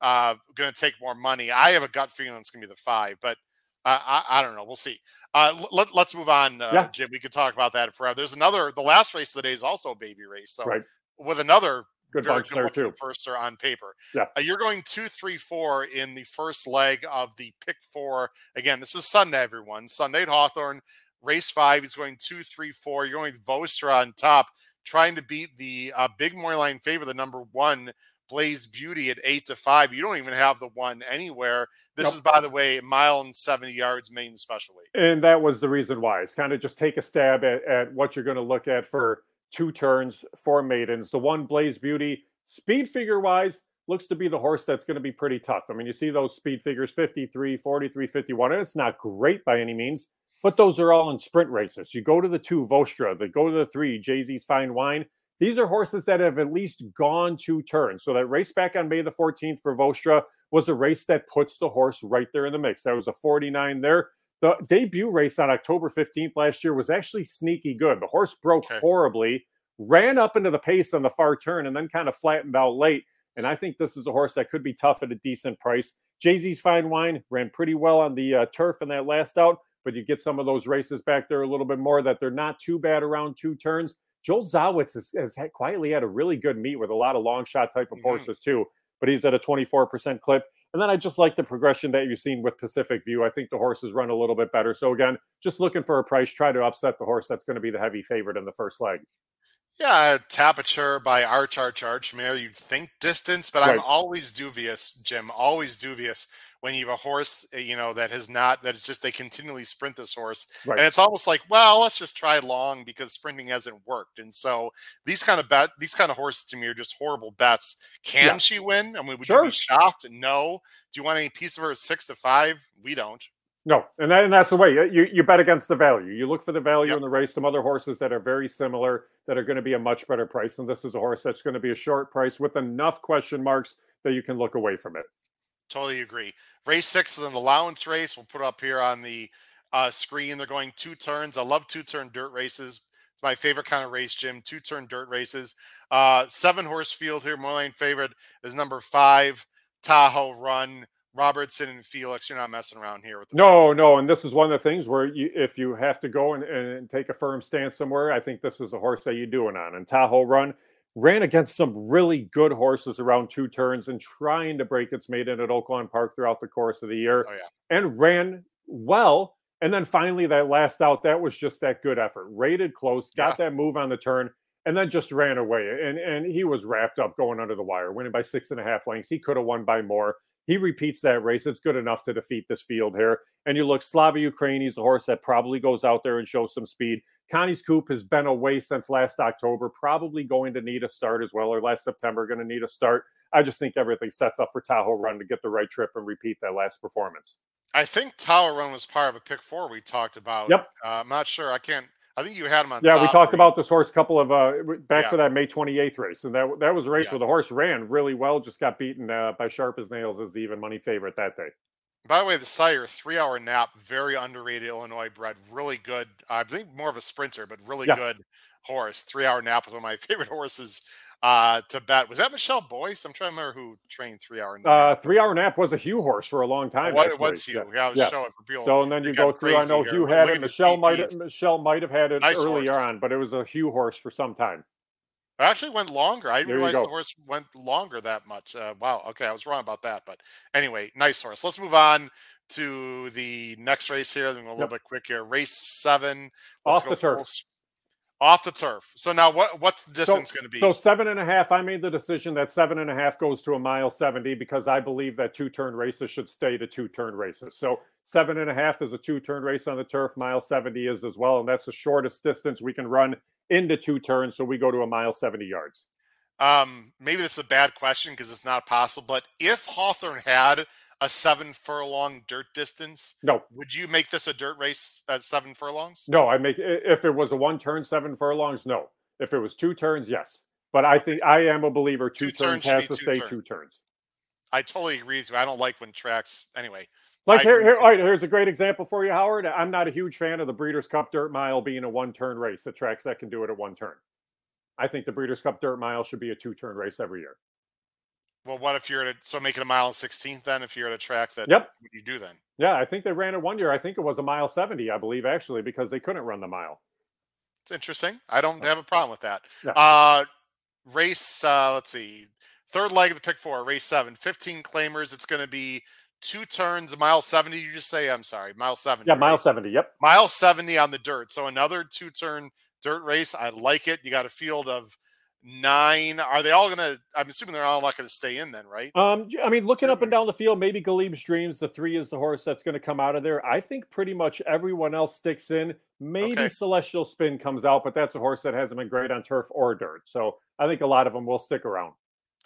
uh, going to take more money. I have a gut feeling it's going to be the five, but uh, I, I don't know. We'll see. Uh, let, let's move on, uh, Yeah. Jim. We could talk about that forever. There's another. The last race of the day is also a baby race. So Right. with another Good very good there too. First are on paper. Yeah. Uh, you're going two, three, four in the first leg of the pick four. Again, this is Sunday, everyone. Sunday at Hawthorne. Race five. He's going two, three, four. You're going with Vostra on top, trying to beat the uh, big morning line favorite, the number one Blaze Beauty at eight to five. You don't even have the one anywhere. This Nope. is, by the way, a mile and 70 yards main special weight. And that was the reason why. It's kind of just take a stab at, at what you're going to look at for two turns, four maidens. The one Blaze Beauty, speed figure wise, looks to be the horse that's going to be pretty tough. I mean, you see those speed figures 53, 43, 51, and it's not great by any means, but those are all in sprint races. You go to the two, Vostra, the go to the three, Jay Z's Fine Wine. These are horses that have at least gone two turns. So that race back on May the 14th for Vostra was a race that puts the horse right there in the mix. That was a 49 there. The debut race on October 15th last year was actually sneaky good. The horse broke Okay. horribly, ran up into the pace on the far turn, and then kind of flattened out late. And I think this is a horse that could be tough at a decent price. Jay Z's Fine Wine ran pretty well on the uh, turf in that last out, but you get some of those races back there a little bit more that they're not too bad around two turns. Joel Zawitz has, has had, quietly had a really good meet with a lot of long shot type of Mhm. horses too, but he's at a 24% clip. And then I just like the progression that you've seen with Pacific View. I think the horses run a little bit better. So again, just looking for a price, try to upset the horse that's going to be the heavy favorite in the first leg. Yeah, Tapature by Arch Arch Archmare. You'd think distance, but I'm always dubious, Jim. Always dubious when you have a horse, uh, you know, that has not. That it's just they continually sprint this horse, Right. and it's almost like, well, let's just try long because sprinting hasn't worked. And so these kind of bet, these kind of horses to me are just horrible bets. Can Yeah. she win? I mean, would you be shocked? No. Do you want any piece of her at six to five? We don't. No, and, that, and that's the way you, you bet against the value. You look for the value Yep. in the race. Some other horses that are very similar that are going to be a much better price, and this is a horse that's going to be a short price with enough question marks that you can look away from it. Totally agree. Race six is an allowance race. We'll put up here on the uh, screen. They're going two turns. I love two turn dirt races. It's my favorite kind of race, Jim. Two turn dirt races. Uh, seven horse field here. Moreline favorite is number five, Tahoe Run. Robertson and Felix. You're not messing around here with the No, no, and this is one of the things where you, if you have to go and, and take a firm stance somewhere, I think this is a horse that you're doing on. And Tahoe Run ran against some really good horses around two turns and trying to break its maiden at Oaklawn Park throughout the course of the year, Oh, yeah. and ran well. And then finally, that last out, that was just that good effort. Rated close, got that move on the turn, and then just ran away. And and he was wrapped up going under the wire, winning by six and a half lengths. He could have won by more. He repeats that race. It's good enough to defeat this field here. And you look, Slava Ukraine, he's a horse that probably goes out there and shows some speed. Connie's Coop has been away since last October, probably going to need a start as well, or last September, going to need a start. I just think everything sets up for Tahoe Run to get the right trip and repeat that last performance. I think Tahoe Run was part of a pick four we talked about. Yep. Uh, I'm not sure. I can't. I think you had him on. Yeah, we talked about this horse a couple of uh back Yeah. for that May 28th race, and that that was a race Yeah. where the horse ran really well, just got beaten uh, by sharp as nails as the even money favorite that day. By the way, the sire, three hour nap, very underrated Illinois bred, really good. I think more of a sprinter, but really Yeah. good horse. Three hour nap was one of my favorite horses uh, to bet. Was that Michelle Boyce? I'm trying to remember who trained three hour. nap. Uh, three hour nap was a Hugh horse for a long time. What actually. was Hugh? Yeah. Yeah, I was Yeah. showing for people. So and then you go through. I know crazy Hugh had it. Michelle might speed. Michelle might have had it Nice earlier horse. on, but it was a Hugh horse for some time. It actually went longer. I didn't realize the horse went longer that much. Uh, wow. Okay, I was wrong about that. But anyway, nice horse. Let's move on to the next race here. Then a little Yep. bit quick here. Race seven. Let's Off go the turf. Off the turf. So now, what what's the distance going to be? So seven and a half. I made the decision that seven and a half goes to a mile seventy because I believe that two turn races should stay to two turn races. So seven and a half is a two turn race on the turf. Mile seventy is as well, and that's the shortest distance we can run into two turns. So we go to a mile seventy yards. Um, maybe this is a bad question because it's not possible. But if Hawthorne had a seven furlong dirt distance, No, would you make this a dirt race at seven furlongs? no. I make if it was a one turn seven furlongs. No, if it was two turns, yes. But I think I am a believer. Two, Two turns turns has to stay turn. two turns. I totally agree with you. I don't like when tracks. Anyway, Like I here, here all right, here's a great example for you, Howard. I'm not a huge fan of the Breeders' Cup Dirt Mile being a one-turn race. The tracks that can do it at one turn. I think the Breeders' Cup Dirt Mile should be a two-turn race every year. well, what if you're at a, so make it a mile and sixteenth then? If you're at a track that, Yep. what do you do then? Yeah, I think they ran it one year. I think it was a mile 70, I believe, actually, because they couldn't run the mile. It's interesting. I don't have a problem with that. Yeah. Uh, race, uh, let's see, third leg of the pick four, race seven, 15 claimers. It's going to be two turns, mile 70. You just say, I'm sorry, mile 70. Yeah, mile right? 70. Yep. mile 70 on the dirt. So another two turn dirt race. I like it. You got a field of nine. Are they all going to, I'm assuming they're all not going to stay in then, right? Um, I mean, looking up and down the field, maybe Galib's Dreams, the three is the horse that's going to come out of there. I think pretty much everyone else sticks in. Maybe Okay. Celestial Spin comes out, but that's a horse that hasn't been great on turf or dirt. So I think a lot of them will stick around.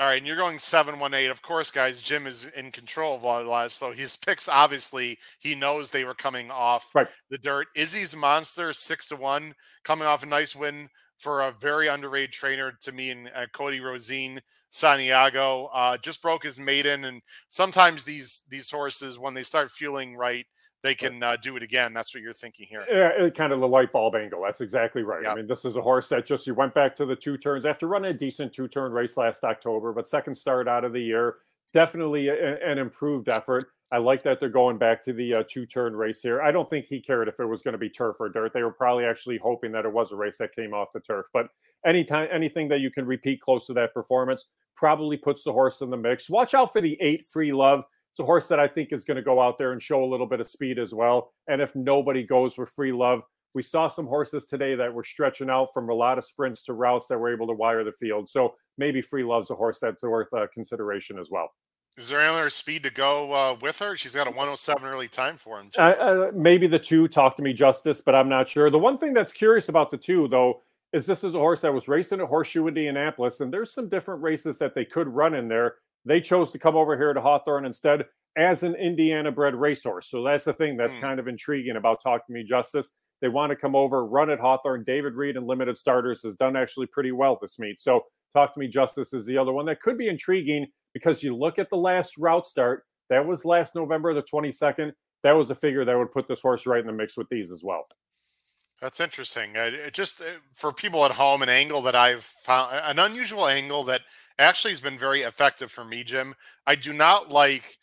All right, and you're going seven one eight. Of course, guys, Jim is in control of all of so his picks obviously he knows they were coming off Right. the dirt. Izzy's monster six to one, coming off a nice win for a very underrated trainer to me and uh, Cody Rosine Santiago. Uh, just broke his maiden, and sometimes these these horses when they start feeling right, they can uh, do it again. That's what you're thinking here. Yeah, it- kind of the light bulb angle. That's exactly right. Yep. I mean, this is a horse that just you went back to the two turns after running a decent two turn race last October, but second start out of the year, definitely a- an improved effort. I like that they're going back to the uh, two turn race here. I don't think he cared if it was going to be turf or dirt. They were probably actually hoping that it was a race that came off the turf. But anytime anything that you can repeat close to that performance probably puts the horse in the mix. Watch out for the eight free love. It's a horse that I think is going to go out there and show a little bit of speed as well. And if nobody goes with free love, we saw some horses today that were stretching out from a lot of sprints to routes that were able to wire the field. So maybe free love's a horse that's worth uh, consideration as well. Is there any other speed to go uh, with her? She's got a 107 early time for him. Uh, uh, maybe the two talk to me justice, but I'm not sure. The one thing that's curious about the two, though, is this is a horse that was racing at Horseshoe Indianapolis, and there's some different races that they could run in there. They chose to come over here to Hawthorne instead as an Indiana bred racehorse. So that's the thing that's Hmm. kind of intriguing about Talk to Me Justice. They want to come over, run at Hawthorne. David Reed and Limited Starters has done actually pretty well this meet. So Talk to Me Justice is the other one that could be intriguing because you look at the last route start. That was last November the 22nd. That was a figure that would put this horse right in the mix with these as well. That's interesting. Uh, just uh, for people at home, an angle that I've found, an unusual angle that actually has been very effective for me, Jim. I do not like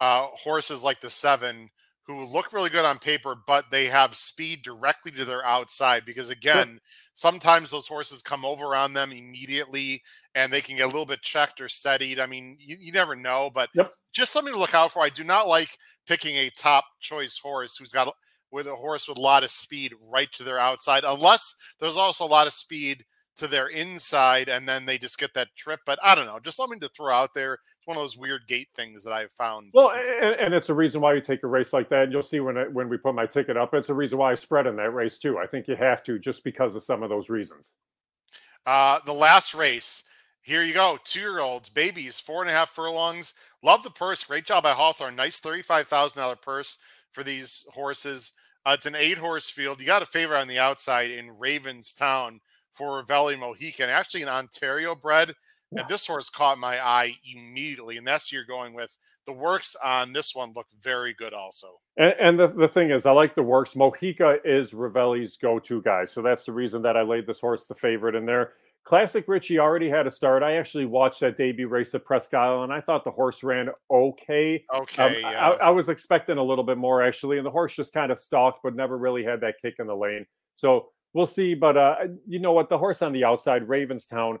uh, horses like the seven who look really good on paper, but they have speed directly to their outside because, again, sometimes those horses come over on them immediately and they can get a little bit checked or steadied. I mean, you, you never know, but Yep. just something to look out for. I do not like picking a top choice horse who's got with a horse with a lot of speed right to their outside, unless there's also a lot of speed to their inside, and then they just get that trip. But I don't know, just something to throw out there. It's one of those weird gate things that I've found. Well, and, and it's a reason why you take a race like that. And you'll see when I, when we put my ticket up, it's a reason why I spread in that race too. I think you have to just because of some of those reasons. Uh, the last race. Here you go. Two year olds, babies, four and a half furlongs. Love the purse. Great job by Hawthorne. Nice $35,000 purse for these horses. Uh, it's an eight horse field. You got a favor on the outside in Ravenstown for Rivelli Mojica, actually an Ontario bred. And this horse caught my eye immediately. And that's you're going with. The works on this one look very good also. And, and the, the thing is, I like the works. Mojica is Rivelli's go-to guy, so that's the reason that I laid this horse the favorite in there. Classic Richie already had a start. I actually watched that debut race at Presque Isle, and I thought the horse ran okay. Okay, Um, yeah. I, I was expecting a little bit more actually, and the horse just kind of stalked, but never really had that kick in the lane. So we'll see. But uh, you know what? The horse on the outside, Ravenstown,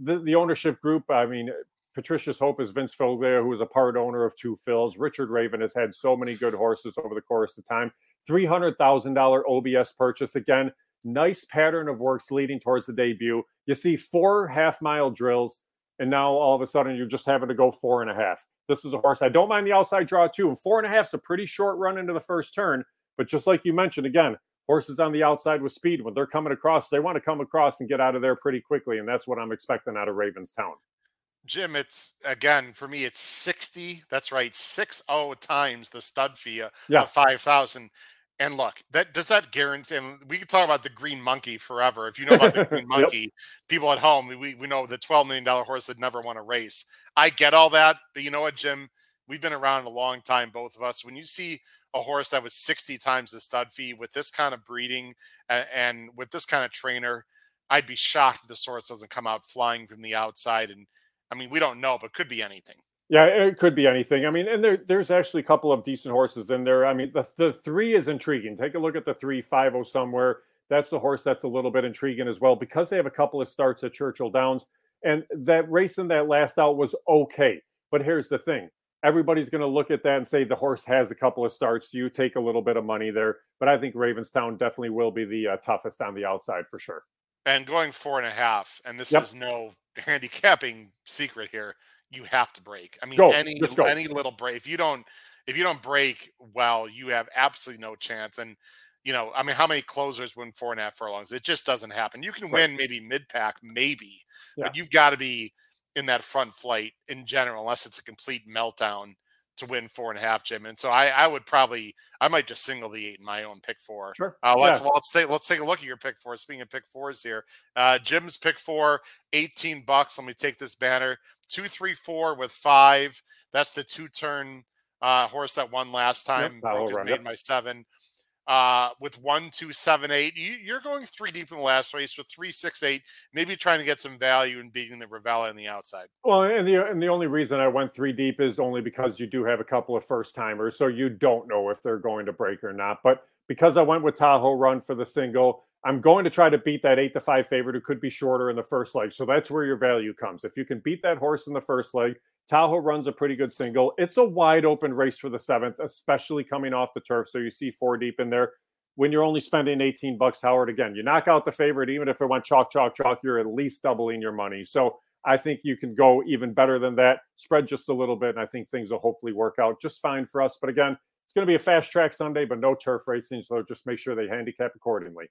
the, the ownership group. I mean, Patricia's hope is Vince Foglia, who is a part owner of Two fills. Richard Raven has had so many good horses over the course of time. Three hundred thousand dollar OBS purchase again. Nice pattern of works leading towards the debut. You see four half mile drills, and now all of a sudden you're just having to go four and a half. This is a horse I don't mind the outside draw too, and four and a half is a pretty short run into the first turn. But just like you mentioned, again, horses on the outside with speed when they're coming across, they want to come across and get out of there pretty quickly, and that's what I'm expecting out of Ravenstown. Jim, it's again for me. It's sixty. That's right, six zero times the stud fee of Yeah. five thousand. And look, that does that guarantee? And we could talk about the green monkey forever. If you know about the green Yep. monkey, people at home, we we know the twelve million dollar horse that never won a race. I get all that, but you know what, Jim? We've been around a long time, both of us. When you see a horse that was sixty times the stud fee with this kind of breeding and, and with this kind of trainer, I'd be shocked if this horse doesn't come out flying from the outside. And I mean, we don't know, but could be anything. Yeah, it could be anything. I mean, and there there's actually a couple of decent horses in there. I mean, the the three is intriguing. Take a look at the three five oh somewhere. That's the horse that's a little bit intriguing as well because they have a couple of starts at Churchill Downs, and that race in that last out was okay. But here's the thing: everybody's going to look at that and say the horse has a couple of starts. You take a little bit of money there, but I think Ravenstown definitely will be the uh, toughest on the outside for sure. And going four and a half, and this Yep. is no handicapping secret here. You have to break. I mean, Go, any any little break. If you don't, if you don't break well, you have absolutely no chance. And you know, I mean, how many closers win four and a half furlongs? It just doesn't happen. You can Right. win maybe mid pack, maybe, Yeah. but you've got to be in that front flight in general, unless it's a complete meltdown to win four and a half, Jim. And so I, I would probably, I might just single the eight in my own pick four. Sure. Uh, let's Yeah. well, let's take let's take a look at your pick four. Speaking of pick fours here, uh, Jim's pick four, 18 bucks. Let me take this banner. Two, three, four with five. That's the two turn uh, horse that won last time. Tahoe Broke his run, maiden yep. by seven. Uh, with one, two, seven, eight. You, you're going three deep in the last race with three, six, eight. Maybe trying to get some value in beating the Rivelli on the outside. Well, and the and the only reason I went three deep is only because you do have a couple of first timers, so you don't know if they're going to break or not. But because I went with Tahoe Run for the single, I'm going to try to beat that eight to five favorite who could be shorter in the first leg. So that's where your value comes. If you can beat that horse in the first leg, Tahoe runs a pretty good single. It's a wide open race for the seventh, especially coming off the turf. So you see four deep in there. When you're only spending 18 bucks, Howard, again, you knock out the favorite, even if it went chalk, chalk, chalk, you're at least doubling your money. So I think you can go even better than that. Spread just a little bit, and I think things will hopefully work out just fine for us. But again, it's going to be a fast track Sunday, but no turf racing, so just make sure they handicap accordingly.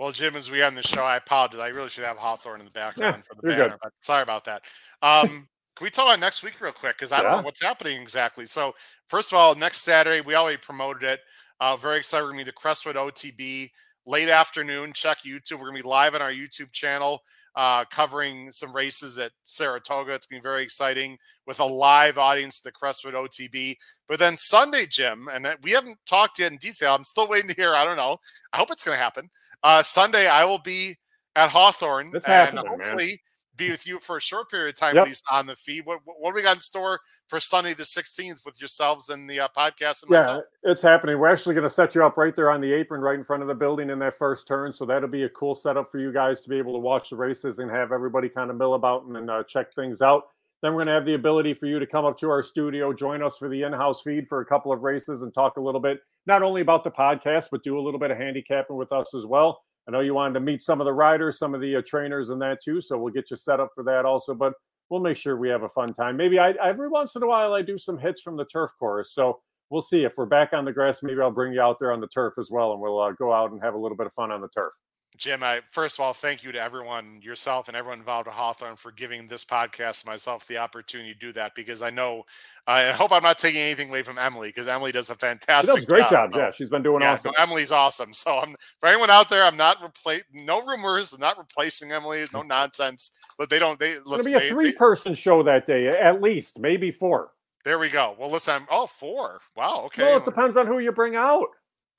Well, Jim, as we end the show, I apologize. I really should have Hawthorne in the background for the banner, sorry about that. Um, can we talk about next week real quick? Because I don't Yeah. know what's happening exactly. So, first of all, next Saturday, we already promoted it. Uh, very excited. We're going to be the Crestwood OTB late afternoon. Check YouTube. We're going to be live on our YouTube channel uh, covering some races at Saratoga. It's going to be very exciting with a live audience at the Crestwood OTB. But then Sunday, Jim, and we haven't talked yet in detail. I'm still waiting to hear. I don't know. I hope it's going to happen. Uh, Sunday, I will be at Hawthorne It's and happening, man. hopefully be with you for a short period of time, Yep. at least on the feed. What, what do we got in store for Sunday the 16th with yourselves and the uh, podcast and Yeah, myself? it's happening. We're actually going to set you up right there on the apron, right in front of the building in that first turn. So that'll be a cool setup for you guys to be able to watch the races and have everybody kind of mill about and uh, check things out. Then we're going to have the ability for you to come up to our studio, join us for the in-house feed for a couple of races, and talk a little bit not only about the podcast, but do a little bit of handicapping with us as well. I know you wanted to meet some of the riders, some of the uh, trainers, and that too. So we'll get you set up for that also. But we'll make sure we have a fun time. Maybe I every once in a while I do some hits from the turf course. So we'll see if we're back on the grass. Maybe I'll bring you out there on the turf as well, and we'll uh, go out and have a little bit of fun on the turf. Jim, I first of all thank you to everyone, yourself and everyone involved at Hawthorne for giving this podcast myself the opportunity to do that because I know I hope I'm not taking anything away from Emily because Emily does a She fantastic does a great job. so- Yeah, she's been doing yeah, awesome. no, Emily's awesome. So I'm for anyone out there, I'm not replace no rumors, I'm not replacing Emily, no nonsense. But they don't they It's going to be a they- three-person show that day, at least, maybe four. there we go. Well listen, I'm oh four. Wow, okay. Well, it depends on who you bring out.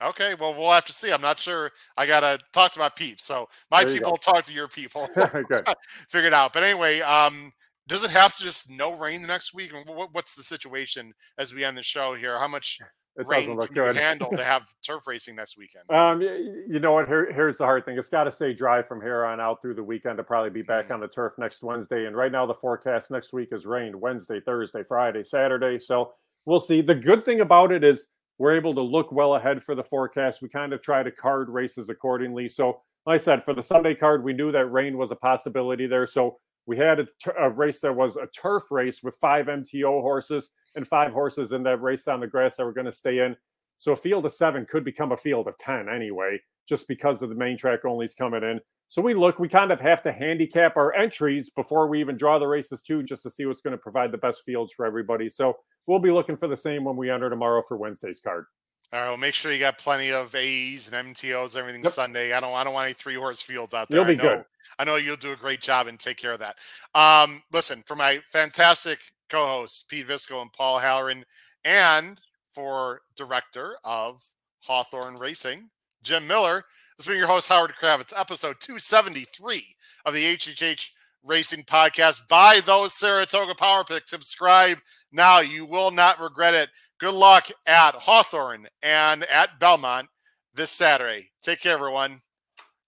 Okay, well, we'll have to see. I'm not sure. I gotta talk to my peeps. So my people talk to your people. Good. Figure it out. But anyway, um, does it have to just no rain the next week? What, what's the situation as we end the show here? How much It rain can you handle to have turf racing next weekend? Um, you know what? Here, here's the hard thing. It's got to stay dry from here on out through the weekend to probably be back Mm. on the turf next Wednesday. And right now, the forecast next week is rain Wednesday, Thursday, Friday, Saturday. So we'll see. The good thing about it is we're able to look well ahead for the forecast. We kind of try to card races accordingly. So, like I said, for the Sunday card, we knew that rain was a possibility there. So we had a, a race that was a turf race with five MTO horses and five horses in that race on the grass that were going to stay in. So a field of seven could become a field of 10 anyway, just because of the main track only's coming in. So we look, we kind of have to handicap our entries before we even draw the races too, just to see what's going to provide the best fields for everybody. So we'll be looking for the same when we enter tomorrow for Wednesday's card. All right, well, make sure you got plenty of A's and MTOs, everything Yep. Sunday. I don't, I don't want any three horse fields out there. You'll be I know, good. I know you'll do a great job and take care of that. Um, listen, for my fantastic co-hosts Pete Visco and Paul Halloran, and for director of Hawthorne Racing, Jim Miller. This has been your host Howard Kravets, episode 273 of the HHH Racing Podcast. Buy those Saratoga Power Picks. Subscribe now. You will not regret it. Good luck at Hawthorne and at Belmont this Saturday. Take care, everyone.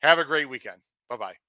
Have a great weekend. Bye bye.